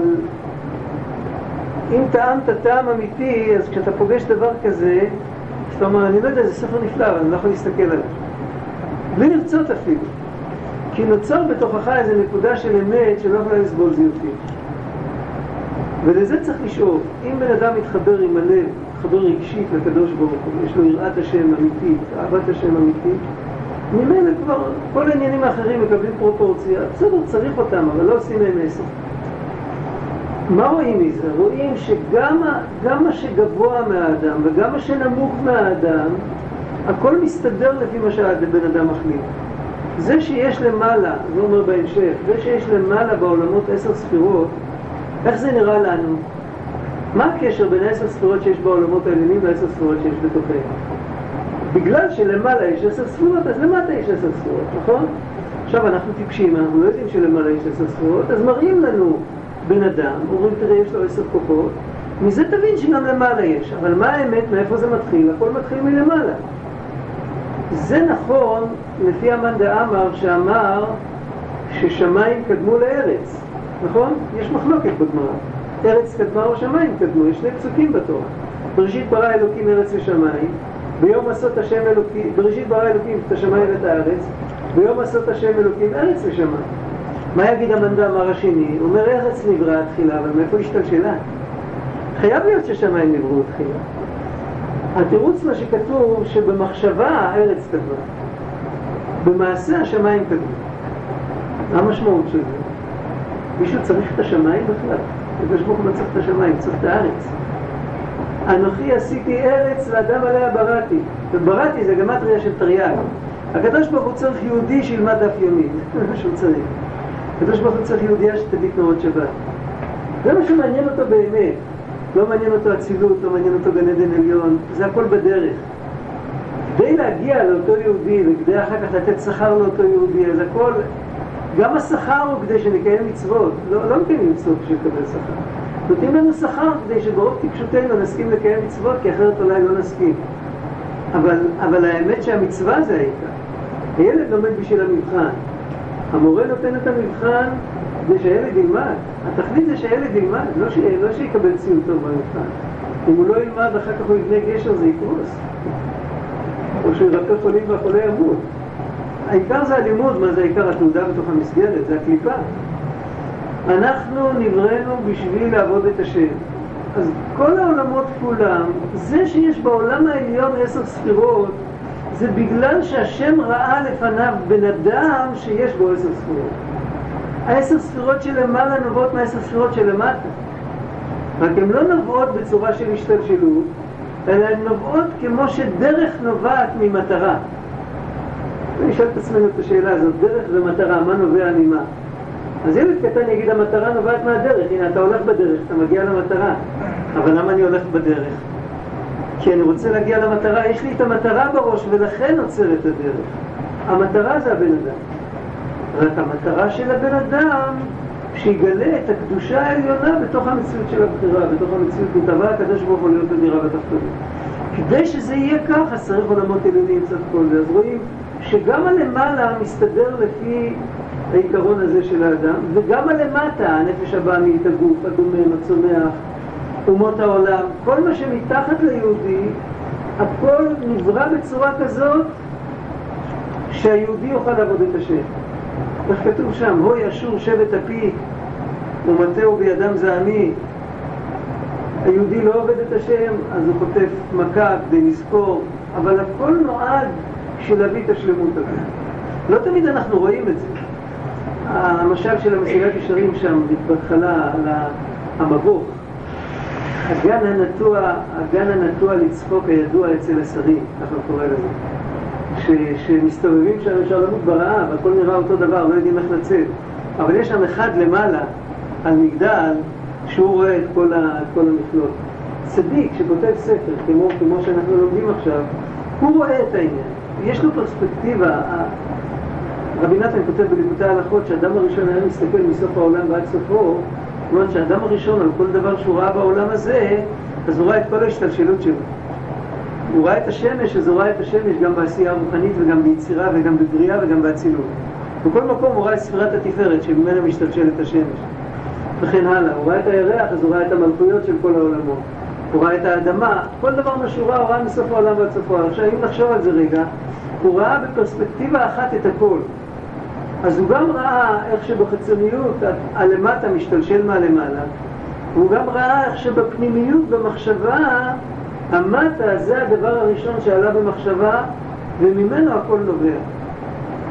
[SPEAKER 1] אם טעמת טעם אמיתי, אז כשאתה פוגש דבר כזה, אז אתה אומר, אני לא יודע, זה ספר נפלא, אבל אני לא יכול להסתכל עליו. בלי לרצות אפילו. כי נוצר בתוכך איזו נקודה של אמת שלא יכולה לסבול זיופים. ולזה צריך לשאוף. אם בן אדם מתחבר עם הלב, מתחבר רגשית לקדוש ברוך הוא, יש לו יראת השם אמיתית, אהבת השם אמיתית, ממילא כבר כל העניינים האחרים מקבלים פרופורציה. בסדר, צריך אותם, אבל לא עושים מהם עשר. מה רואים מזה? רואים שגם מה שגבוה מהאדם וגם מה שנמוך מהאדם, הכל מסתדר לפי מה שהבן אדם מחליט. זה שיש למעלה, זה אומר בהמשך, זה שיש למעלה בעולמות עשר ספירות, איך זה נראה לנו? מה הקשר בין העשר ספירות שיש בעולמות העליונים לעשר ספירות שיש בתוכנו? בגלל שלמעלה יש עשר ספירות, אז למטה יש עשר ספירות, נכון? עכשיו אנחנו טיפשים, אנחנו לא יודעים שלמעלה יש עשר ספירות, אז מראים לנו בן אדם, אומרים תראה יש לו עשר כוחות, מזה תבין שגם למעלה יש, אבל מה האמת, מאיפה זה מתחיל? הכל מתחיל מלמעלה. זה נכון לפי המאן דאמר שאמר ששמיים קדמו לארץ, נכון? יש מחלוקת בגמרא. ארץ קדמה או שמיים קדמו, יש שני פסוקים בתורה. בראשית ברא אלוקים ארץ ושמיים, ביום עשות השם אלוקים, בראשית ברא אלוקים את השמיים ואת הארץ, ביום עשות השם אלוקים ארץ ושמיים. מה יגיד המנדמר השני? הוא אומר ארץ נבראה תחילה, אבל מאיפה השתלשלה? חייב להיות ששמיים נבראו תחילה. התירוץ מה שכתוב שבמחשבה הארץ קדמה, במעשה השמיים קדמו. מה המשמעות של זה? מישהו צריך את השמיים בכלל? הקדוש ברוך הוא לא צריך את השמיים, צריך את הארץ. אנוכי עשיתי ארץ ואדם עליה בראתי. ובראתי זה גמטריה של תרי"ג. הקדוש ברוך הוא צריך יהודי שילמד דף יומי, זה מה שהוא צריך. הקדוש ברוך הוא צריך יהודייה שתדליק נרות שבת. זה מה שמעניין אותו באמת. לא מעניין אותו אצילות, לא מעניין אותו גן עדן עליון, זה הכל בדרך. כדי להגיע לאותו יהודי וכדי אחר כך לתת שכר לאותו יהודי, אז הכל, גם השכר הוא כדי שנקיים מצוות, לא, לא מקיימים מצוות בשביל לקבל שכר. נותנים לנו שכר כדי שברוב טיפשותנו נסכים לקיים מצוות, כי אחרת אולי לא נסכים. אבל, אבל האמת שהמצווה זה העיקר. הילד לומד בשביל המבחן. המורה נותן את המבחן כדי שהילד ילמד. התכלית זה שהילד ילמד, לא, ש... לא שיקבל ציון טוב במבחן. אם הוא לא ילמד, אחר כך הוא יבנה גשר, זה יקרוס. או שהוא ירפא חולים והחולה ימות. העיקר זה הלימוד, מה זה העיקר? התעודה בתוך המסגרת, זה הקליפה. אנחנו נבראנו בשביל לעבוד את השם. אז כל העולמות כולם, זה שיש בעולם העליון עשר ספירות, זה בגלל שהשם ראה לפניו בן אדם שיש בו עשר ספירות. העשר ספירות שלמעלה נובעות מהעשר ספירות שלמטה. רק הן לא נובעות בצורה של השתלשלות, אלא הן נובעות כמו שדרך נובעת ממטרה. אני אשאל את עצמנו את השאלה הזאת, דרך ומטרה, מה נובע ממה? אז ילד קטן יגיד, המטרה נובעת מהדרך, הנה אתה הולך בדרך, אתה מגיע למטרה. אבל למה אני הולך בדרך? כי אני רוצה להגיע למטרה, יש לי את המטרה בראש ולכן עוצר את הדרך. המטרה זה הבן אדם. רק המטרה של הבן אדם, שיגלה את הקדושה העליונה בתוך המציאות של הבחירה, בתוך המציאות, מטבע הקדוש ברוך הוא להיות בדירה בתחתונים. כדי שזה יהיה ככה, צריך עולמות עליונים קצת כל זה. אז רואים שגם הלמעלה מסתדר לפי העיקרון הזה של האדם, וגם הלמטה, הנפש הבאמית, הגוף, הדומם, הצומח, אומות העולם, כל מה שמתחת ליהודי, הכל נברא בצורה כזאת שהיהודי יוכל לעבוד את השם. איך כתוב שם? הוי אשור שבט אפי ומטהו בידם זעמי. היהודי לא עובד את השם, אז הוא חוטף מכה כדי לזכור, אבל הכל נועד בשביל להביא את השלמות הזאת. לא תמיד אנחנו רואים את זה. המשל של המסילת ישרים שם, בהתחלה, על המבוך, הגן הנטוע, הגן הנטוע לצחוק הידוע אצל השרים, ככה קורא לזה. שמסתובבים שם, אפשר למות ברעב, הכל נראה אותו דבר, לא יודעים איך לצאת. אבל יש שם אחד למעלה, על מגדל, שהוא רואה את כל, ה, את כל המכלול. צדיק שכותב ספר, כמו, כמו שאנחנו לומדים עכשיו, הוא רואה את העניין. יש לו פרספקטיבה. רבי נתן כותב בלימודי ההלכות שהאדם הראשון היה מסתכל מסוף העולם ועד סופו, אומרת שהאדם הראשון, על כל דבר שהוא ראה בעולם הזה, אז הוא ראה את כל ההשתלשלות שלו. הוא ראה את השמש, אז הוא ראה את השמש גם בעשייה הרוחנית וגם ביצירה וגם בבריאה וגם באצילות. בכל מקום הוא ראה את ספירת התפארת שממנה משתלשלת השמש. וכן הלאה. הוא ראה את הירח, אז הוא ראה את המלכויות של כל העולמות. הוא ראה את האדמה, כל דבר מה שהוא ראה, הוא ראה מסוף העולם ועד העולם. עכשיו, אם נחשוב על זה רגע, הוא ראה בפרספקטיבה אחת את הכל. אז הוא גם ראה איך שבחיצוניות הלמטה משתלשל מהלמעלה, והוא גם ראה איך שבפנימיות, במחשבה, המטה זה הדבר הראשון שעלה במחשבה, וממנו הכל נובע.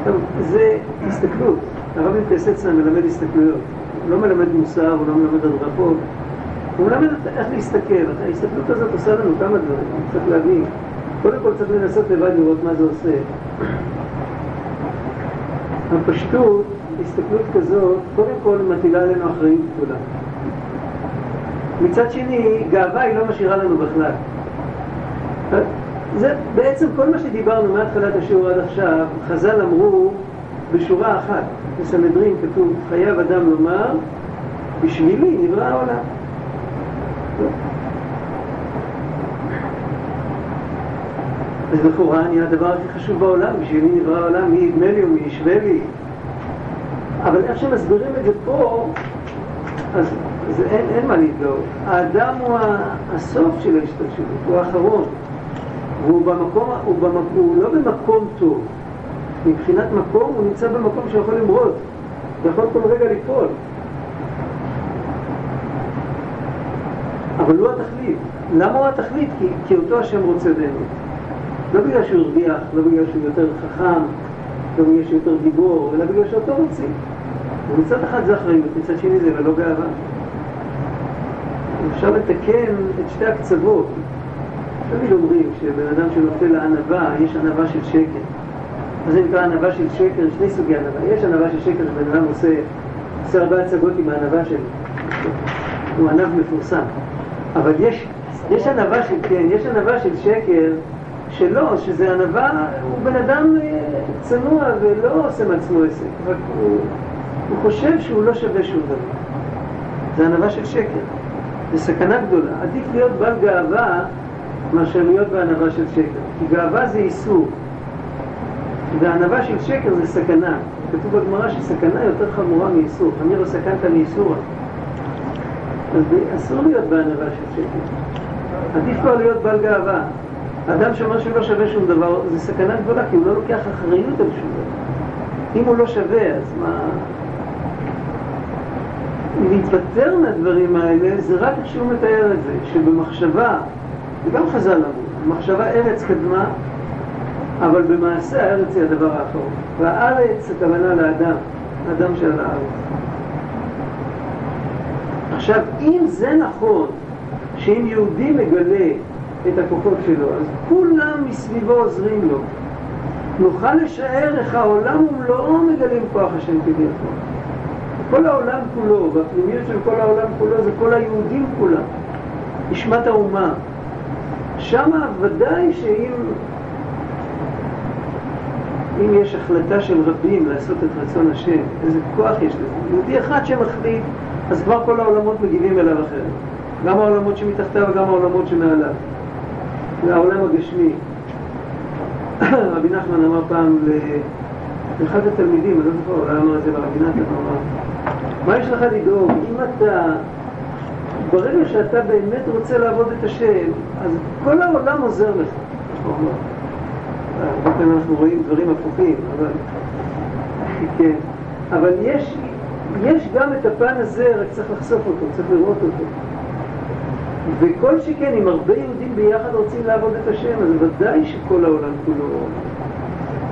[SPEAKER 1] טוב, זה הסתכלות. הרב פייסצנה מלמד הסתכלויות. הוא לא מלמד מוסר, הוא לא מלמד הדרכות. הוא מלמד איך להסתכל. ההסתכלות הזאת עושה לנו כמה דברים, צריך להבין. קודם כל צריך לנסות לבד לראות מה זה עושה. הפשטות, הסתכלות כזאת, קודם כל מטילה עלינו אחריות גדולה. מצד שני, גאווה היא לא משאירה לנו בכלל. זה בעצם כל מה שדיברנו מהתחלת השיעור עד עכשיו, חז"ל אמרו בשורה אחת, בסנהדרין כתוב, חייב אדם לומר, בשבילי נברא העולם. אז לכאורה אני הדבר הכי חשוב בעולם, בשבילי נברא העולם, מי ידמה לי ומי ישווה לי. אבל איך שמסבירים את זה פה, אז זה אין, אין מה להתגאות. האדם הוא הסוף של ההשתלשלות, הוא האחרון. והוא במקום, הוא, במקום, הוא לא במקום טוב. מבחינת מקום הוא נמצא במקום שיכול למרוד, הוא יכול כל רגע ליפול. אבל הוא התכלית. למה הוא התכלית? כי, כי אותו השם רוצה באמת. לא בגלל שהוא הרוויח, לא בגלל שהוא יותר חכם, לא בגלל שהוא יותר גיבור, אלא בגלל שאותו רוצים. ומצד אחד זה אחריות, מצד שני זה ללא גאווה. אפשר לתקן את שתי הקצוות. תמיד אומרים שבן אדם שנופל לענווה, יש ענווה של שקר. מה נקרא ענווה של שקר? שני סוגי ענווה. יש ענווה של שקר שבן אדם עושה, עושה הרבה הצגות עם הענווה שלו. הוא ענב מפורסם. אבל יש, יש ענווה של, כן, יש ענווה של שקר שלא, שזה ענווה, הוא בן אדם אה, צנוע ולא עושה מעצמו עסק, רק הוא, הוא חושב שהוא לא שווה שום דבר. זה ענווה של שקר. זה סכנה גדולה. עדיף להיות בעל גאווה מאשר להיות בענווה של שקר. כי גאווה זה איסור. וענווה של שקר זה סכנה. כתוב בגמרא שסכנה יותר חמורה מאיסור. אני לא סכנת מאיסור. אז אסור להיות בענווה של שקר. עדיף כבר להיות בעל גאווה. אדם שאומר שהוא לא שווה שום דבר, זה סכנה גדולה, כי הוא לא לוקח אחריות על שום דבר. אם הוא לא שווה, אז מה... להתבטר מהדברים האלה, זה רק איך שהוא מתאר את זה, שבמחשבה, וגם חז"ל אמרו, במחשבה ארץ קדמה, אבל במעשה הארץ היא הדבר האחרון. והארץ, הכוונה לאדם, האדם של הארץ. עכשיו, אם זה נכון, שאם יהודי מגלה את הכוחות שלו, אז כולם מסביבו עוזרים לו. נוכל לשער איך העולם ומלואו מגלים כוח השם כביכול. כל העולם כולו, והפנימיות של כל העולם כולו זה כל היהודים כולם, נשמת האומה. שמה ודאי שאם אם יש החלטה של רבים לעשות את רצון השם, איזה כוח יש לזה. יהודי אחד שמחליט, אז כבר כל העולמות מגיבים אליו אחרת. גם העולמות שמתחתיו וגם העולמות שמעליו. זה העולם הגשמי. רבי נחמן אמר פעם לאחד התלמידים, אני לא זוכר, אולי אמר את זה ברבי הוא אמר, מה יש לך לדאוג? אם אתה, ברגע שאתה באמת רוצה לעבוד את השם, אז כל העולם עוזר לך. הרבה פעמים אנחנו רואים דברים הפוכים, אבל... כן. אבל יש, יש גם את הפן הזה, רק צריך לחשוף אותו, צריך לראות אותו. וכל שכן, אם הרבה יהודים ביחד רוצים לעבוד את השם, אז ודאי שכל העולם כולו,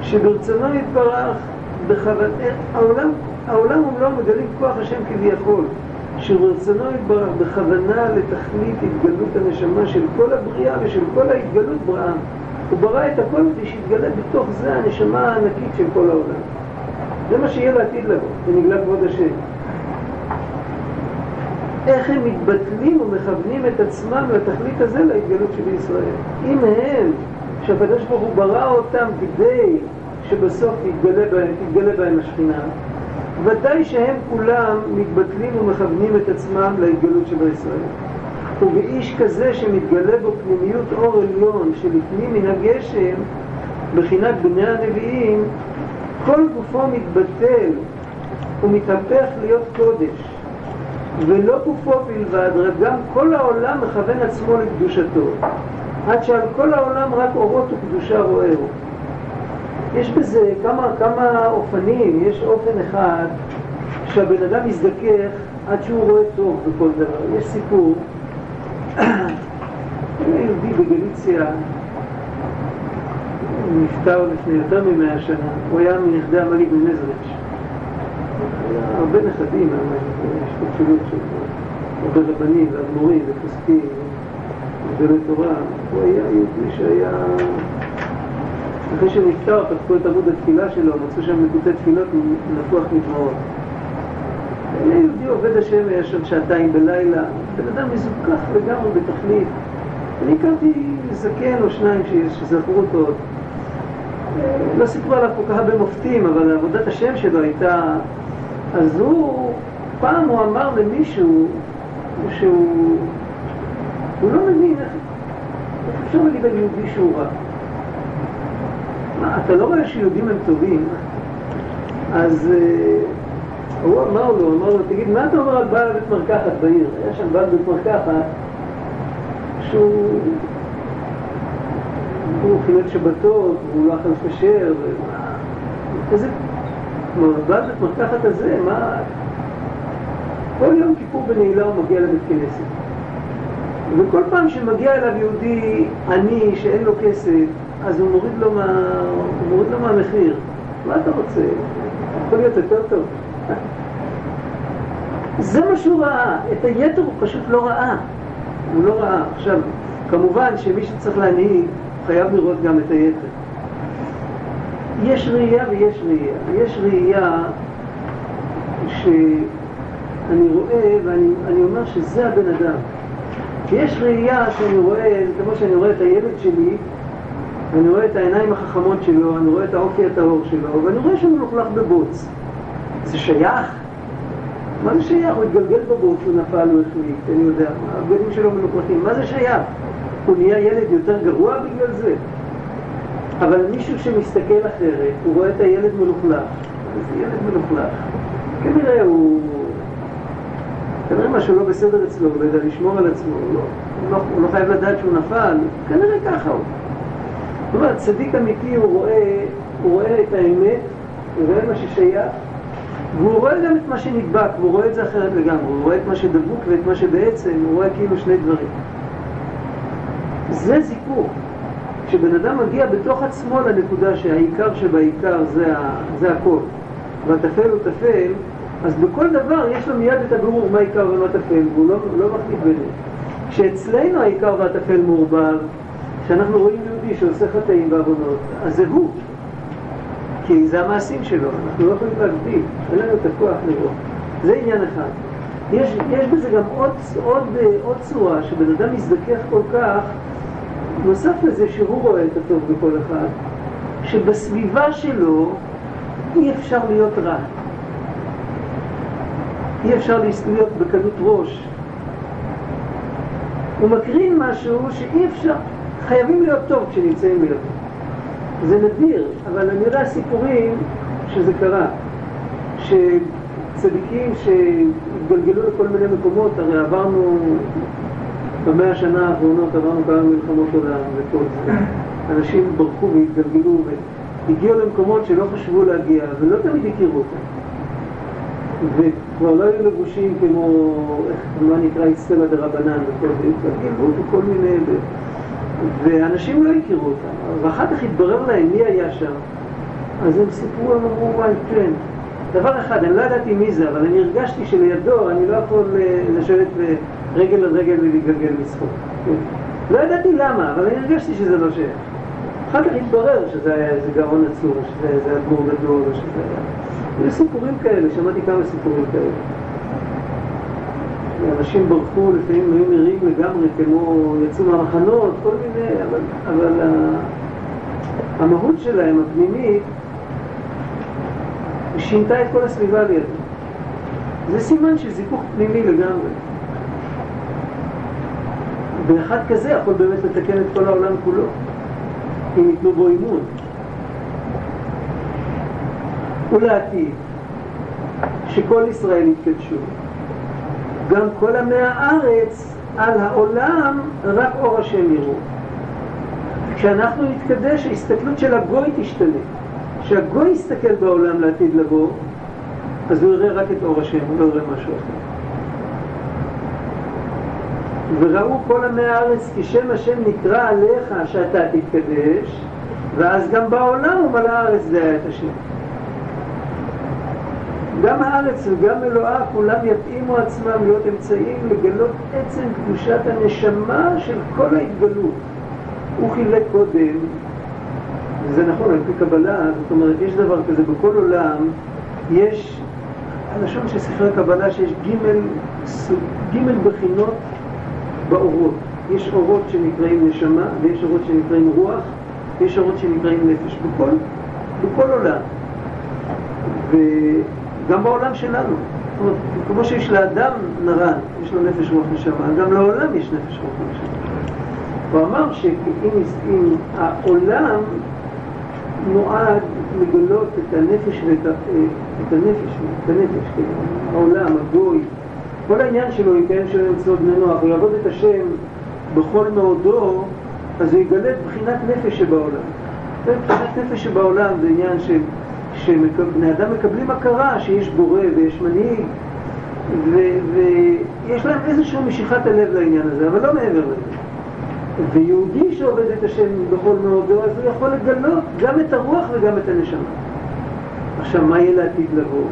[SPEAKER 1] שברצונו יתברך, בכוונה, העולם, העולם ומלואו מגלים כוח השם כביכול, שברצונו יתברך בכוונה לתכלית התגלות הנשמה של כל הבריאה ושל כל ההתגלות בראה. הוא ברא את הכל כדי שיתגלה בתוך זה הנשמה הענקית של כל העולם. זה מה שיהיה לעתיד לבוא, ונגלה כבוד השם. איך הם מתבטלים ומכוונים את עצמם לתכלית הזה להתגלות שבישראל. אם הם, שהקדוש ברוך הוא ברא אותם כדי שבסוף תתגלה בהם, תתגלה בהם השכינה, ודאי שהם כולם מתבטלים ומכוונים את עצמם להתגלות שבישראל. ובאיש כזה שמתגלה בו פנימיות אור עליון שלפנים מן הגשם, בחינת בני הנביאים, כל גופו מתבטל ומתהפך להיות קודש. ולא גופו בלבד, רק גם כל העולם מכוון עצמו לקדושתו, עד שעל כל העולם רק אורות וקדושה רואהו. יש בזה כמה, כמה אופנים, יש אופן אחד שהבן אדם מזדכך עד שהוא רואה טוב בכל דבר. יש סיפור, יהודי בגליציה נפטר לפני יותר ממאה שנה, הוא היה מנכדי המליג ממזריץ'. הרבה נכדים, השתתפות של הרבה רבנים ואדמו"רים ופוסקים וגדולי תורה. הוא היה יהודי שהיה... אחרי שנפטר, פתחו את עמוד התפילה שלו, מצאו שם נקוטי תפילות נפוח מדמעות. היה יהודי עובד השם, היה שם שעתיים בלילה, בן אדם מזוכח לגמרי בתכלית. אני הכרתי זקן או שניים שזכרו אותו עוד. לא סיפרו עליו כל כך הרבה מופתים, אבל עבודת השם שלו הייתה אז הוא, פעם הוא אמר למישהו שהוא הוא לא מבין איך אפשר להגיד על יהודי שהוא רע. מה, אתה לא רואה שיהודים הם טובים? אז uh, הוא אמר לו, אמר לו, תגיד, מה אתה אומר על בעל בית מרקחת בעיר? היה שם בעל בית מרקחת שהוא הוא חילל שבתות, והוא לא אכל כשר, וכזה כלומר, בעל בית מרקחת הזה, מה... כל יום כיפור בנעילה הוא מגיע לבית כנסת. וכל פעם שמגיע אליו יהודי עני שאין לו כסף, אז הוא מוריד לו, מה... הוא מוריד לו מהמחיר. מה אתה רוצה? יכול להיות יותר טוב. זה מה שהוא ראה. את היתר הוא פשוט לא ראה. הוא לא ראה. עכשיו, כמובן שמי שצריך להנהיג חייב לראות גם את היתר. יש ראייה ויש ראייה. יש ראייה שאני רואה ואני אומר שזה הבן אדם. יש ראייה שאני רואה, כמו שאני רואה את הילד שלי, אני רואה את העיניים החכמות שלו, אני רואה את האופי הטהור שלו, ואני רואה שהוא מלוכלך בבוץ. זה שייך? מה זה שייך? הוא התגלגל בבוץ, הוא נפל, הוא החליט, אני יודע, הבגדים שלו מלוכלכים, מה זה שייך? הוא נהיה ילד יותר גרוע בגלל זה? אבל מישהו שמסתכל אחרת, הוא רואה את הילד מלוכלך, זה ילד מלוכלך. כנראה הוא... כנראה משהו לא בסדר אצלו, הוא לא יודע לשמור על עצמו, הוא לא, הוא לא, הוא לא חייב לדעת שהוא נפל, כנראה ככה הוא. זאת אומרת, צדיק אמיתי הוא רואה, הוא רואה את האמת, הוא רואה מה ששייך, והוא רואה גם את מה שנדבק, והוא רואה את זה אחרת לגמרי, הוא רואה את מה שדבוק ואת מה שבעצם, הוא רואה כאילו שני דברים. זה זיכוך. כשבן אדם מגיע בתוך עצמו לנקודה שהעיקר שבעיקר זה, זה הכל, והטפל הוא טפל, אז בכל דבר יש לו מיד את הבירור מה עיקר ומה טפל, והוא לא, לא מחליט ביניהם. כשאצלנו העיקר והטפל מעורבב, כשאנחנו רואים יהודי שעושה חטאים ועוונות, אז זה הוא. כי זה המעשים שלו, אנחנו לא יכולים להגביל, אין לנו את הכוח לראות. זה עניין אחד. יש, יש בזה גם עוד, עוד, עוד צורה, שבן אדם מזדכך כל כך, נוסף לזה שהוא רואה את הטוב בכל אחד, שבסביבה שלו אי אפשר להיות רע. אי אפשר להיות בקלות ראש. הוא מקרין משהו שאי אפשר, חייבים להיות טוב כשנמצאים לידו. זה נדיר, אבל אני יודע סיפורים שזה קרה. שצדיקים שהתגלגלו לכל מיני מקומות, הרי עברנו, במאה השנה האחרונות עברנו כמה מלחמות עולם וכל זה. אנשים ברחו והתגלגלו והגיעו למקומות שלא חשבו להגיע, ולא תמיד הכירו אותם. וכבר לא היו לבושים כמו, מה נקרא, אצטלה דרבנן וכל זה, התגלגלו וכל מיני... ואנשים לא הכירו אותם, ואחר כך התברר להם מי היה שם, אז הם סיפרו, הם אמרו, וואי, כן. דבר אחד, אני לא ידעתי מי זה, אבל אני הרגשתי שלידו אני לא יכול אה, לשבת רגל על רגל ולהתגלגל מצחוק. כן. לא ידעתי למה, אבל אני הרגשתי שזה לא שייך. אחר כך התברר שזה היה איזה גאון עצור, שזה היה אדמו"ר גדול, או שזה היה... היו סיפורים כאלה, שמעתי כמה סיפורים כאלה. אנשים ברחו, לפעמים היו נראים לגמרי כמו יצאו מהמחנות, כל מיני, אבל, אבל המהות שלהם, הפנימית, שינתה את כל הסביבה לידו. זה סימן של זיכוך פנימי לגמרי. ואחד כזה יכול באמת לתקן את כל העולם כולו, אם ייתנו בו אימון. ולעתיד, שכל ישראל יתקדשו. גם כל עמי הארץ על העולם רק אור השם יראו. כשאנחנו נתקדש, ההסתכלות של הגוי תשתנה. כשהגוי יסתכל בעולם לעתיד לבוא, אז הוא יראה רק את אור השם, הוא לא יראה משהו אחר. וראו כל עמי הארץ כי שם השם נקרא עליך שאתה תתקדש, ואז גם בעולם ומלא הארץ דעה את השם. גם הארץ וגם אלוהה כולם יתאימו עצמם להיות אמצעים לגלות עצם קדושת הנשמה של כל ההתגלות. הוא חילק קודם, וזה נכון על פי קבלה, זאת אומרת יש דבר כזה בכל עולם, יש, הלשון של ספרי קבלה שיש גימל בחינות באורות. יש אורות שנקראים נשמה ויש אורות שנקראים רוח ויש אורות שנקראים נפש, בכל, בכל עולם. ו... גם בעולם שלנו. זאת אומרת, כמו שיש לאדם נרן, יש לו נפש רוח נשמה, גם לעולם יש נפש רוח נשמה. הוא אמר שאם העולם נועד לגלות את הנפש ואת את הנפש, את הנפש, כן, העולם, הגוי, כל העניין שלו, כן שלו אצלו בני נוח, הוא יעבוד את השם בכל מאודו, אז הוא יגלה את בחינת נפש שבעולם. בחינת נפש שבעולם זה עניין של שבני אדם מקבלים הכרה שיש בורא ויש מנהיג ויש להם איזושהי משיכת הלב לעניין הזה, אבל לא מעבר לזה. ויהודי שעובד את השם בכל מאודו, אז הוא יכול לגלות גם את הרוח וגם את הנשמה. עכשיו, מה יהיה לעתיד לבוא?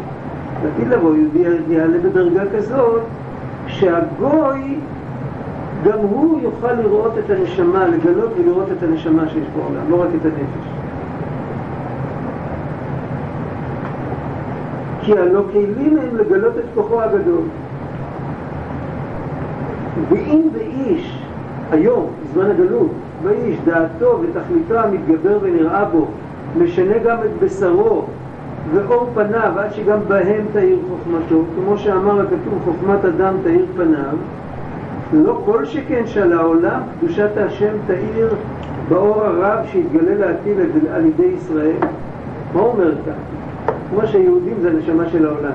[SPEAKER 1] לעתיד לבוא יהודי יעלה בדרגה כזאת שהגוי גם הוא יוכל לראות את הנשמה, לגלות ולראות את הנשמה שיש בעולם, לא רק את הנפש. כי הלא כלים הם לגלות את כוחו הגדול. ואם באיש, היום, בזמן הגלות, באיש דעתו ותכליתו המתגבר ונראה בו, משנה גם את בשרו ואור פניו עד שגם בהם תאיר חוכמתו, כמו שאמר הכתוב חוכמת אדם תאיר פניו, לא כל שכן שעל העולם קדושת השם תאיר באור הרב שהתגלה לעתיד על ידי ישראל. מה אומר כאן? כמו שהיהודים זה הנשמה של העולם,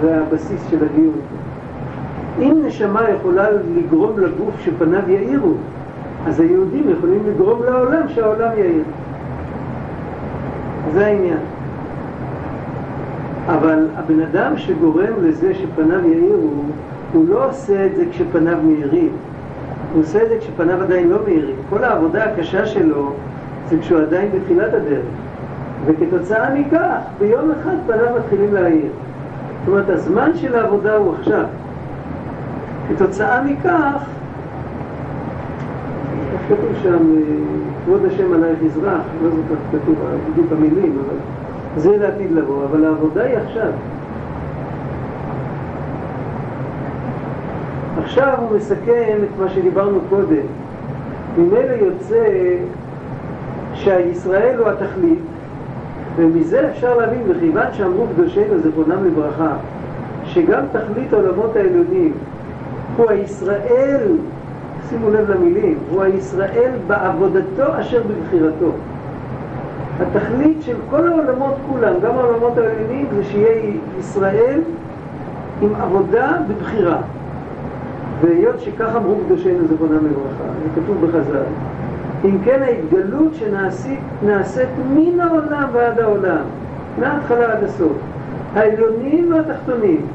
[SPEAKER 1] זה הבסיס של הדיון. אם נשמה יכולה לגרום לגוף שפניו יאירו, אז היהודים יכולים לגרום לעולם שהעולם יאיר. זה העניין. אבל הבן אדם שגורם לזה שפניו יאירו, הוא לא עושה את זה כשפניו מאירים. הוא עושה את זה כשפניו עדיין לא מאירים. כל העבודה הקשה שלו זה כשהוא עדיין בתחילת הדרך. וכתוצאה מכך, ביום אחד פניו מתחילים להאיר. זאת אומרת, הזמן של העבודה הוא עכשיו. כתוצאה מכך, איך כתוב שם, כבוד השם עלייך יזרח, לא זוכר כתוב בדיוק המילים, אבל זה לעתיד לבוא, אבל העבודה היא עכשיו. עכשיו הוא מסכם את מה שדיברנו קודם. ממילא יוצא שהישראל הוא התכלית, ומזה אפשר להבין, וכיוון שאמרו קדושינו זכרונם לברכה, שגם תכלית העולמות העליונים הוא הישראל, שימו לב למילים, הוא הישראל בעבודתו אשר בבחירתו. התכלית של כל העולמות כולם, גם העולמות העליונים, זה שיהיה ישראל עם עבודה בבחירה. והיות שכך אמרו קדושינו זכרונם לברכה, זה כתוב בחז"ל, אם כן ההתגלות שנעשית מן העולם ועד העולם, מההתחלה עד הסוף, העליונים והתחתונים,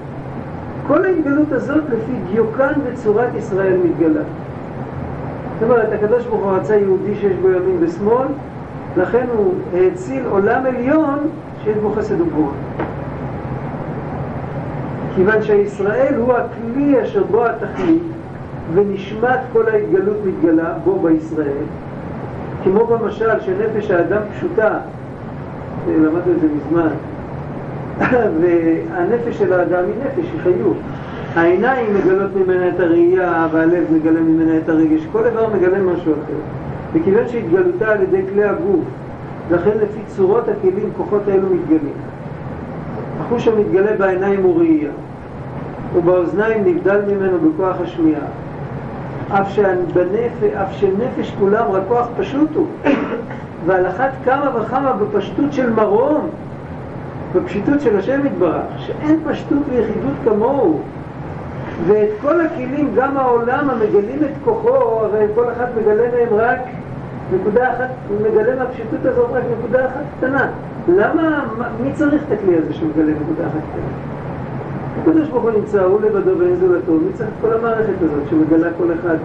[SPEAKER 1] כל ההתגלות הזאת לפי דיוקן וצורת ישראל מתגלה. זאת אומרת, הקדוש ברוך הוא רצה יהודי שיש בו ימין ושמאל, לכן הוא האציל עולם עליון שיש בו חסד וגבורה. כיוון שישראל הוא הכלי אשר בו התכלית ונשמת כל ההתגלות מתגלה בו בישראל, כמו במשל שנפש האדם פשוטה, למדנו את זה מזמן, והנפש של האדם היא נפש, היא חיות. העיניים מגלות ממנה את הראייה והלב מגלה ממנה את הרגש, כל דבר מגלה משהו אחר. וכיוון שהתגלותה על ידי כלי הגוף, לכן לפי צורות הכלים כוחות האלו מתגלים. החוש המתגלה בעיניים הוא ראייה, ובאוזניים נבדל ממנו בכוח השמיעה. אף, שבנפ... אף שנפש כולם רק כוח פשוט הוא, ועל אחת כמה וכמה בפשטות של מרום, בפשיטות של השם יתברך, שאין פשטות ויחידות כמוהו, ואת כל הכלים, גם העולם המגלים את כוחו, הרי כל אחד מגלה מהם רק נקודה אחת, מגלה מהפשיטות הזאת רק נקודה אחת קטנה. למה, מי צריך את הכלי הזה שמגלה נקודה אחת קטנה? הקדוש ברוך הוא נמצא, הוא לבדו ואין זולתו, מי צריך את כל המערכת הזאת שמגלה כל אחד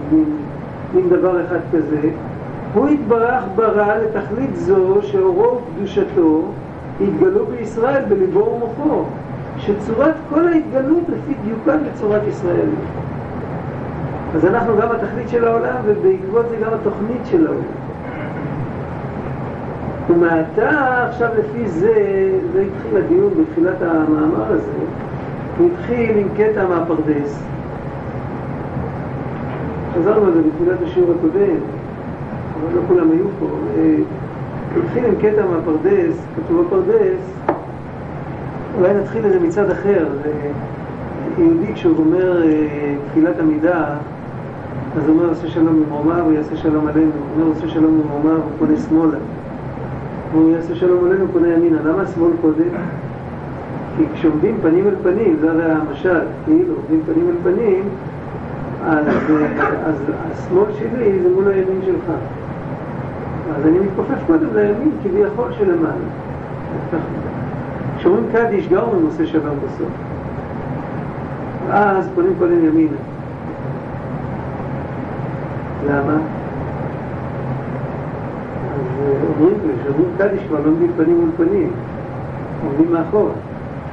[SPEAKER 1] מין דבר אחד כזה? הוא התברך ברא לתכלית זו שאורו וקדושתו התגלו בישראל בליבו ומוחו, שצורת כל ההתגלות לפי דיוקן בצורת ישראל. אז אנחנו גם התכלית של העולם, ובעקבות זה גם התוכנית של העולם. ומעתה, עכשיו לפי זה, זה התחיל הדיון בתחילת המאמר הזה, הוא התחיל עם קטע מהפרדס. חזרנו על זה בתחילת השיעור הקודם, אבל לא כולם היו פה. אה, התחיל עם קטע מהפרדס, כתוב בפרדס, אולי נתחיל לזה מצד אחר. יהודי כשהוא אומר אה, תפילת עמידה, אז הוא אומר עושה שלום ממרומיו, הוא יעשה שלום עלינו. הוא אומר עושה שלום ממרומיו, הוא פונה שמאלה. הוא יעשה שלום עלינו, הוא פונה ימינה. למה שמאל קודם? כי כשעומדים פנים אל פנים, זה הרי המשל, כאילו עומדים פנים אל פנים, אז, אז השמאל שלי זה מול הימין שלך. אז אני מתכופף קודם לימין כביכול שלמעלה. כשאומרים קדיש גם הוא עושה שלום בסוף. אז פונים קודם ימינה. למה? אז אומרים, כשאומרים קדיש כבר לא עומדים פנים מול פנים, עומדים מאחורה.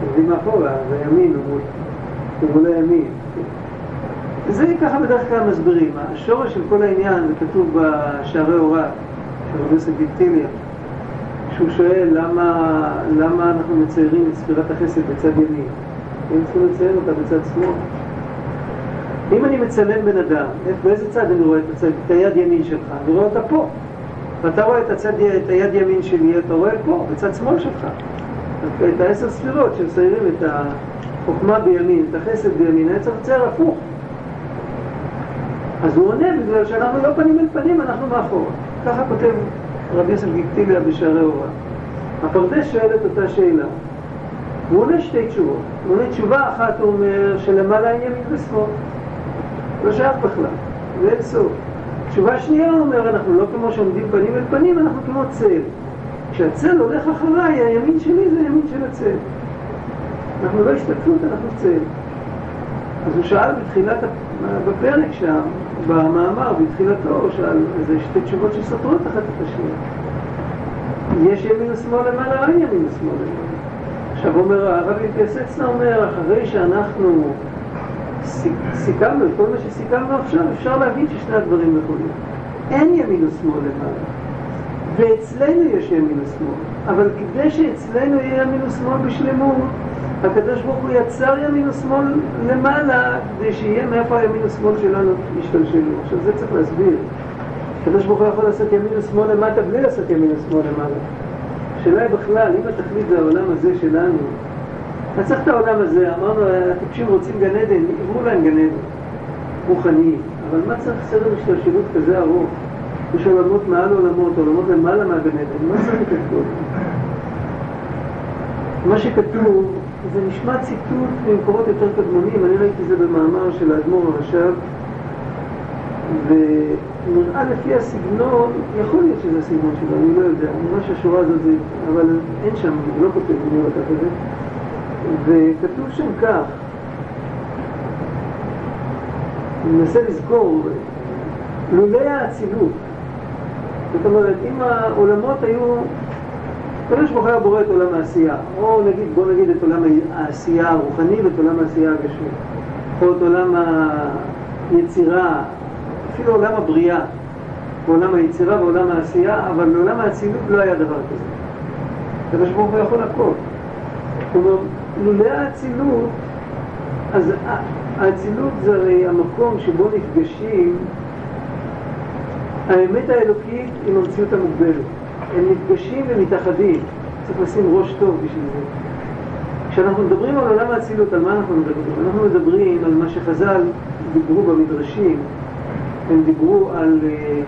[SPEAKER 1] עומדים מאחורה, אז הימין הוא מול הימין. וזה ככה בדרך כלל מסבירים. השורש של כל העניין, זה כתוב בשערי הוראה. של רבי יוסף דיפטיליה, שהוא שואל למה, למה אנחנו מציירים את ספירת החסד בצד ימין, אם צריכים לציין אותה בצד שמאל. אם אני מצלם בן אדם, באיזה צד אני רואה את, הצד, את היד ימין שלך? אני רואה אותה פה. ואתה רואה את, הצד, את היד ימין שלי, אתה רואה פה, בצד שמאל שלך. את העשר ספירות שמסיירים את החוכמה בימין, את החסד בימין, היה צריך לצייר הפוך. אז הוא עונה בגלל שאנחנו לא פנים אל פנים, אנחנו מאחורה. ככה כותב רבי יוסף גיקטיליה בשערי אורה. הפרדס שואל את אותה שאלה. הוא עונה שתי תשובות. הוא עונה תשובה אחת, הוא אומר שלמעלה אין ימין ושמאל. לא שייך בכלל, זה אין סוף. תשובה שנייה הוא אומר, אנחנו לא כמו שעומדים פנים אל פנים, אנחנו כמו צל. כשהצל הולך אחריי, הימין שלי זה הימין של הצל. אנחנו לא השתתפות, אנחנו צל. אז הוא שאל בתחילת, בפרק שם, במאמר, בתחילתו, הוא שאל איזה שתי תשובות שסותרות אחת את השנייה. יש ימין ושמאל למעלה, אין ימין ושמאל למעלה. עכשיו אומר, הרב יתייסצנה אומר, אחרי שאנחנו סיכמנו את כל מה שסיכמנו עכשיו, אפשר להגיד ששני הדברים נכונים. אין ימין ושמאל למעלה. ואצלנו יש ימין ושמאל. אבל כדי שאצלנו יהיה ימין ושמאל בשלמות, הקדוש ברוך הוא יצר ימין ושמאל למעלה, כדי שיהיה מאיפה הימין ושמאל שלנו ישתלשלו. עכשיו זה צריך להסביר. הקדוש ברוך הוא יכול לעשות ימין ושמאל למטה בלי לעשות ימין ושמאל למעלה. השאלה היא בכלל, אם התכלית זה העולם הזה שלנו, אז צריך את העולם הזה, אמרנו, הטיפשים רוצים גן עדן, יברו להם גן עדן, רוחניים, אבל מה צריך סדר השתלשלות כזה ארוך? יש עולמות מעל עולמות, עולמות למעלה מהגן עדן, מה צריך את הכל? מה שכתוב, זה נשמע ציטוט ממקורות יותר קדמונים, אני ראיתי זה במאמר של האדמו"ר הרש"ב, ונראה לפי הסגנון, יכול להיות שזה הסגנון שלו, אני לא יודע, נראה שהשורה הזאת זה, אבל אין שם, לא כותב, אני לא יודעת את זה, וכתוב שם כך, אני מנסה לזכור, לולי האצילות, זאת אומרת, אם העולמות היו, הקדוש ברוך היה בורא את עולם העשייה, או נגיד, בוא נגיד את עולם העשייה הרוחני ואת עולם העשייה הגשמי, או את עולם היצירה, אפילו עולם הבריאה, בעולם היצירה ועולם העשייה, אבל לעולם האצילות לא היה דבר כזה. הקדוש ברוך הוא יכול הכל. כלומר, לולא האצילות, אז האצילות זה הרי המקום שבו נפגשים האמת האלוקית עם המציאות המוגבלת. הם נפגשים ומתאחדים. צריך לשים ראש טוב בשביל זה. כשאנחנו מדברים על עולם האצילות, על מה אנחנו מדברים? אנחנו מדברים על מה שחז"ל דיברו במדרשים, הם דיברו על, אה,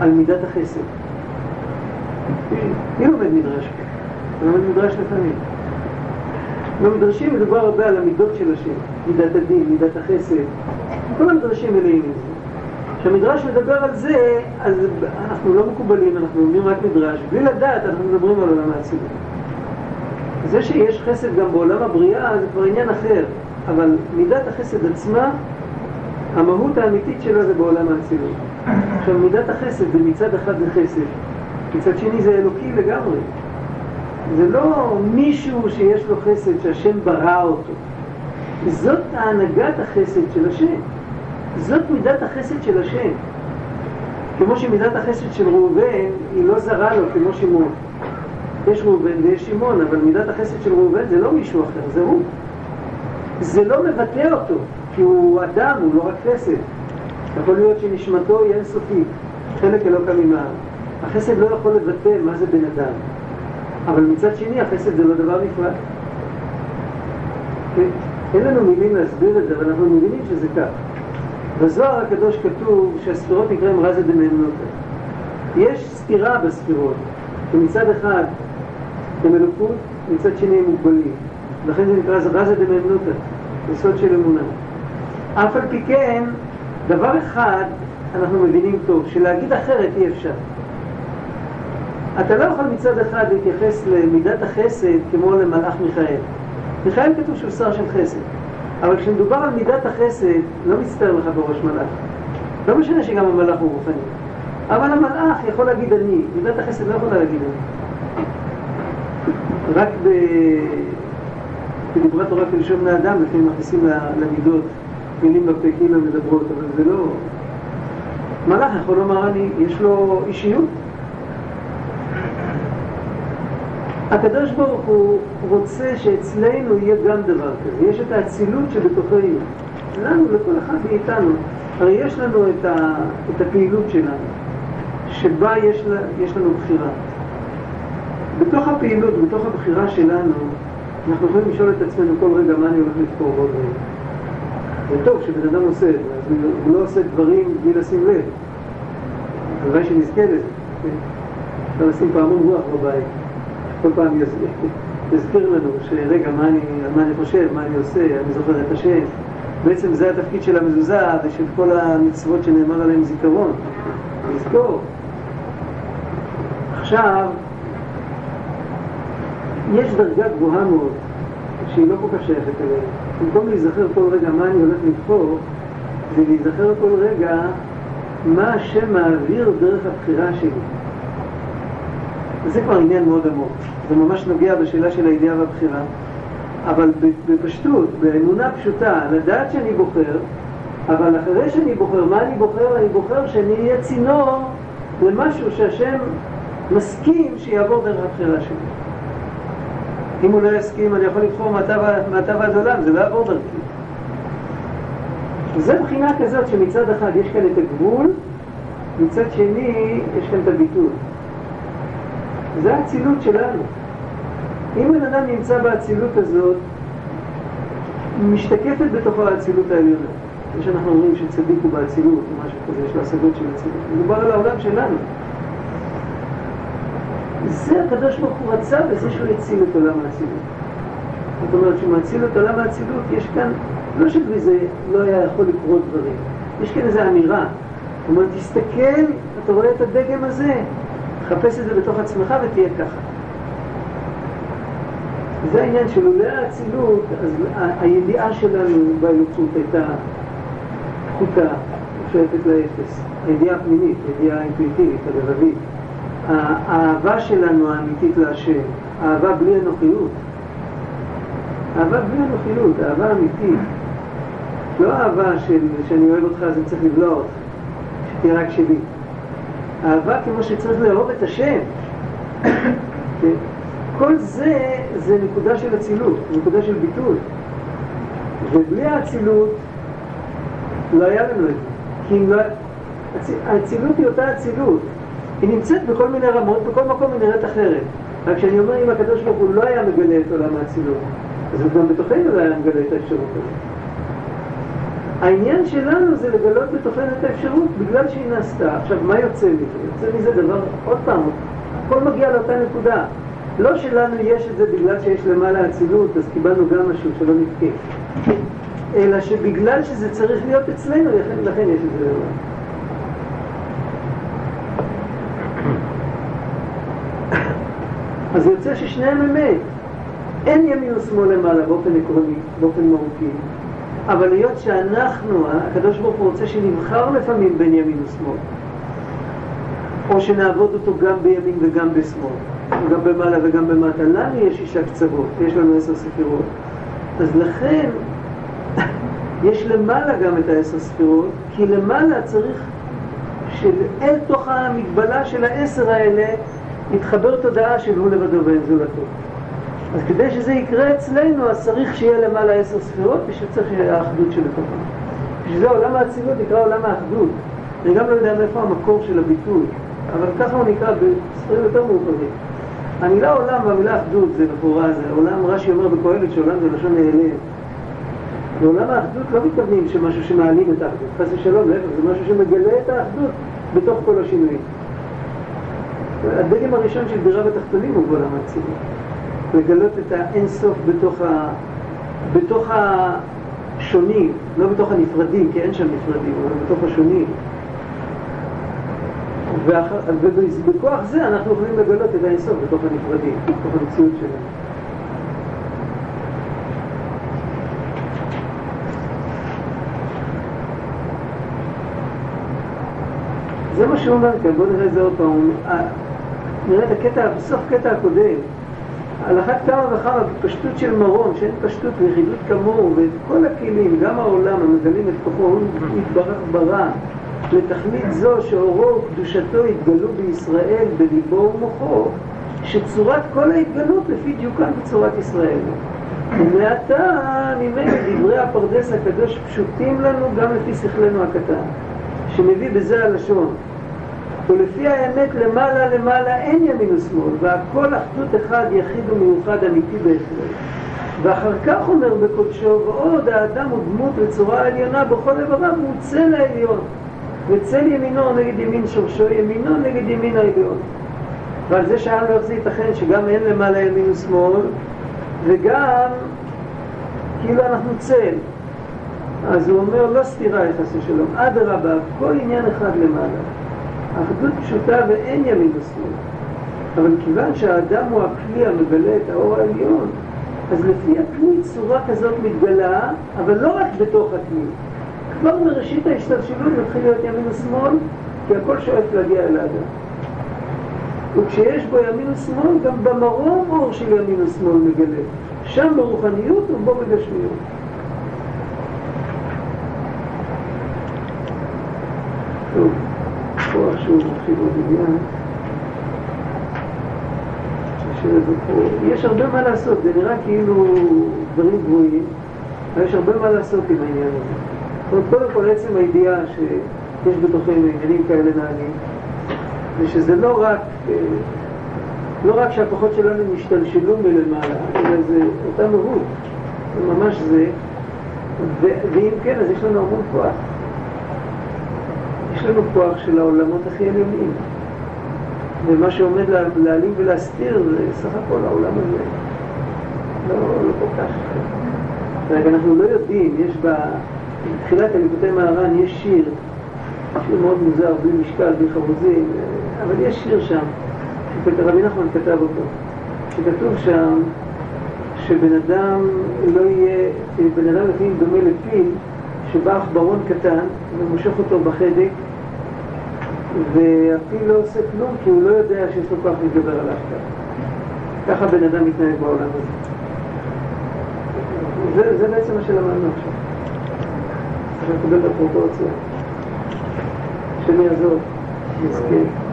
[SPEAKER 1] על מידת החסד. מי לומד מדרש פה? לומד מדרש לפעמים. במדרשים מדובר הרבה על המידות של השם, מידת הדין, מידת החסד, כל המדרשים מלאים עם זה. כשהמדרש מדבר על זה, אז אנחנו לא מקובלים, אנחנו לומדים רק מדרש, בלי לדעת אנחנו מדברים על עולם האצילות. זה שיש חסד גם בעולם הבריאה זה כבר עניין אחר, אבל מידת החסד עצמה, המהות האמיתית שלה זה בעולם האצילות. עכשיו מידת החסד זה מצד אחד זה חסד, מצד שני זה אלוקי לגמרי. זה לא מישהו שיש לו חסד שהשם ברא אותו. זאת ההנהגת החסד של השם. זאת מידת החסד של השם. כמו שמידת החסד של ראובן היא לא זרה לו כמו שמעון. יש ראובן ויש שמעון, אבל מידת החסד של ראובן זה לא מישהו אחר, זה הוא. זה לא מבטא אותו, כי הוא אדם, הוא לא רק חסד. יכול להיות שנשמתו היא אינסופית, חלק אלוקא ממעל. החסד לא יכול לבטא מה זה בן אדם. אבל מצד שני החסד זה לא דבר נפרד. כן? אין לנו מילים להסביר את זה, אבל אנחנו מבינים שזה כך. בזוהר הקדוש כתוב שהספירות נקראים רזה דמיימנותא. יש סתירה בספירות, שמצד אחד הם אלוקות, מצד שני הם מוגבלים. לכן זה נקרא רזה דמיימנותא, יסוד של אמונה. אף על פי כן, דבר אחד אנחנו מבינים טוב, שלהגיד אחרת אי אפשר. אתה לא יכול מצד אחד להתייחס למידת החסד כמו למלאך מיכאל. מיכאל כתוב שהוא שר של חסד. אבל כשמדובר על מידת החסד, לא מצטער לך בראש מלאך. לא משנה שגם המלאך הוא רוחני. אבל המלאך יכול להגיד אני, מידת החסד לא יכולה להגיד אני. רק ב... בדברי תורה כלשון בני אדם, לפעמים מכניסים למידות מילים בפה כאילו הן מדברות, אבל זה לא... מלאך יכול לומר אני, יש לו אישיות. הקדוש ברוך הוא רוצה שאצלנו יהיה גם דבר כזה, יש את האצילות שבתוכנו, לנו, לכל אחד מאיתנו, הרי יש לנו את, ה, את הפעילות שלנו, שבה יש, לה, יש לנו בחירה. בתוך הפעילות, בתוך הבחירה שלנו, אנחנו יכולים לשאול את עצמנו כל רגע מה אני הולך לבחור עוד רגע. זה טוב שבן אדם עושה את זה, אז הוא לא עושה דברים בלי לשים לב. הלוואי שנזכה לזה. כן? אפשר לשים פעמון רוח בבית, כל פעם יזכיר לנו שרגע, מה אני, מה אני חושב, מה אני עושה, אני זוכר את השם. בעצם זה התפקיד של המזוזה ושל כל המצוות שנאמר עליהן זיכרון, לזכור. עכשיו, יש דרגה גבוהה מאוד, שהיא לא כל כך שייכת אליהם. במקום להיזכר כל רגע מה אני הולך לבחור, זה להיזכר כל רגע מה השם מעביר דרך הבחירה שלי. וזה כבר עניין מאוד עמוק. זה ממש נוגע בשאלה של הידיעה והבחירה. אבל בפשטות, באמונה פשוטה, לדעת שאני בוחר, אבל אחרי שאני בוחר, מה אני בוחר? אני בוחר שאני אהיה צינור למשהו שהשם מסכים שיעבור דרך הבחירה שלי. אם הוא לא יסכים, אני יכול לבחור מעתה ועד עולם, זה לא יעבור דרכי. וזו בחינה כזאת שמצד אחד יש כאן את הגבול, מצד שני יש כאן את הביטול. זה האצילות שלנו. אם בן אדם נמצא באצילות הזאת, משתקפת בתוכו האצילות העליונה. כמו שאנחנו אומרים שצדיק הוא באצילות, או משהו כזה, יש לו השגות של אצילות. מדובר על העולם שלנו. זה הקדוש ברוך הוא רצה בזה שהוא יציל את עולם האצילות. זאת אומרת, כשהוא מציל את עולם האצילות, יש כאן, לא שבלי זה לא היה יכול לקרות דברים, יש כאן איזו אמירה. זאת אומרת, תסתכל, אתה רואה את הדגם הזה, חפש את זה בתוך עצמך ותהיה ככה. זה העניין שלולא האצילות, אז הידיעה שלנו באלוקות הייתה פחותה, שואפת לאפס. הידיעה הפנימית, הידיעה האינטואיטיבית, הלבבית. האהבה שלנו האמיתית להשם, אהבה בלי אנוכיות. אהבה בלי אנוכיות, אהבה אמיתית. לא אהבה של שאני אוהב אותך אז אני צריך לבלוע אותך, שתהיה רק שלי. אהבה כמו שצריך לאהוב את השם. כל זה, זה נקודה של אצילות, נקודה של ביטול. ובלי האצילות לא היה לנו את זה. לא... האצילות היא אותה אצילות. היא נמצאת בכל מיני רמות, בכל מקום היא נראית אחרת. רק כשאני אומר אם הקדוש ברוך הוא לא היה מגלה את עולם האצילות, אז הוא גם בתוכנו לא היה מגלה את האפשרות הזאת. העניין שלנו זה לגלות בתוכנו את האפשרות בגלל שהיא נעשתה. עכשיו, מה יוצא מזה? יוצא מזה דבר, עוד פעם, הכל מגיע לאותה נקודה. לא שלנו יש את זה בגלל שיש למעלה אצילות, אז קיבלנו גם משהו שלא נתקף. אלא שבגלל שזה צריך להיות אצלנו, לכן יש את זה למעלה. אז יוצא ששניהם אמת. אין ימין ושמאל למעלה באופן עקרוני, באופן מהותי. אבל היות שאנחנו, הקדוש ברוך הוא רוצה שנבחר לפעמים בין ימין ושמאל, או שנעבוד אותו גם בימין וגם בשמאל. גם במעלה וגם במטה. לנו יש שישה קצוות, יש לנו עשר ספירות. אז לכן, יש למעלה גם את העשר ספירות, כי למעלה צריך שאל תוך המגבלה של העשר האלה יתחבר תודעה של הוא לבדו ואין זולתו. אז כדי שזה יקרה אצלנו, אז צריך שיהיה למעלה עשר ספירות, ושצריך שיהיה האחדות שבתוכם. בשביל זה עולם האצילות נקרא עולם האחדות. אני גם לא יודע מאיפה המקור של הביטוי, אבל ככה הוא נקרא בספרים יותר מאוחרים. המילה עולם והמילה אחדות זה לכאורה, זה עולם, רש"י אומר בקהלת שעולם זה לשון נעלה. בעולם האחדות לא מתכוונים שמשהו שמעלים את האחדות, חס ושלום, להפך, זה משהו שמגלה את האחדות בתוך כל השינויים. הדגם הראשון של בירה בתחתונים הוא בעולם האצילי. לגלות את האינסוף בתוך, ה... בתוך השונים, לא בתוך הנפרדים, כי אין שם נפרדים, אבל בתוך השונים. ובכוח זה אנחנו יכולים לגלות את האינסוף בתוך הנפרדים, בתוך המציאות שלנו. זה מה שהוא אומר כאן, בואו נראה את זה עוד פעם. אה, נראה את הקטע, בסוף קטע הקודם, על אחת כמה וכמה בפשטות של מרום, שאין פשטות ויחידות כמוהו, ואת כל הכלים, גם העולם המגלים את כוחו, הוא יתברך ברע. לתכלית זו שאורו וקדושתו יתגלו בישראל בליבו ומוחו, שצורת כל ההתגלות לפי דיוקן בצורת ישראל. ומעתה ממילא דברי הפרדס הקדוש פשוטים לנו גם לפי שכלנו הקטן, שמביא בזה הלשון. ולפי האמת למעלה למעלה אין ימין ושמאל, והכל אחדות אחד יחיד ומיוחד אמיתי בהחלט. ואחר כך אומר בקודשו, ועוד האדם הוא דמות וצורה עליונה בכל איבריו מוצא לעליון. וצל ימינו נגד ימין שורשו, ימינו נגד ימין העליון. ועל זה שאלנו איך זה ייתכן שגם אין למעלה ימין ושמאל, וגם כאילו אנחנו צל. אז הוא אומר, לא סתירה יחסי שלום, אדרבה, כל עניין אחד למעלה. אחדות פשוטה ואין ימין ושמאל. אבל כיוון שהאדם הוא הכלי המגלה את האור העליון, אז לפי הכלי צורה כזאת מתגלה, אבל לא רק בתוך הכלי. כבר מראשית ההשתלשלות מתחיל להיות ימין ושמאל, כי הכל שואף להגיע אל האדם. וכשיש בו ימין ושמאל, גם במרום אור של ימין ושמאל מגלה. שם ברוחניות ובו בגשמיות. טוב, עכשיו מתחיל עוד עניין. יש הרבה מה לעשות, זה נראה כאילו דברים גבוהים, אבל יש הרבה מה לעשות עם העניין הזה. זאת אומרת, קודם כל עצם הידיעה שיש בתוכנו עניינים כאלה נעלים, ושזה לא רק, אה, לא רק שהכוחות שלנו משתלשלו מלמעלה, אלא זה אותה מהות, זה ממש זה, ואם כן, אז יש לנו המון כוח. יש לנו כוח של העולמות הכי עליונים. ומה שעומד להעלים ולהסתיר זה סך הכל העולם הזה. לא, לא כל כך. רק אנחנו לא יודעים, יש בתחילת הליכותי מהר"ן יש שיר, שיר מאוד מוזר, בלי משקל, בלי חרוזים, אבל יש שיר שם, שרבי נחמן כתב אותו, שכתוב שם שבן אדם לא יהיה, בן אדם לפעמים דומה לפיל שבא עכברון קטן ומושך אותו בחדק והפיל לא עושה כלום כי הוא לא יודע שיש לו כוח להתגבר עליו ככה בן אדם מתנהג בעולם הזה. זה, זה בעצם מה שלמדנו עכשיו. צריך לקבל את הפרופורציה. השם יעזור, נזכה.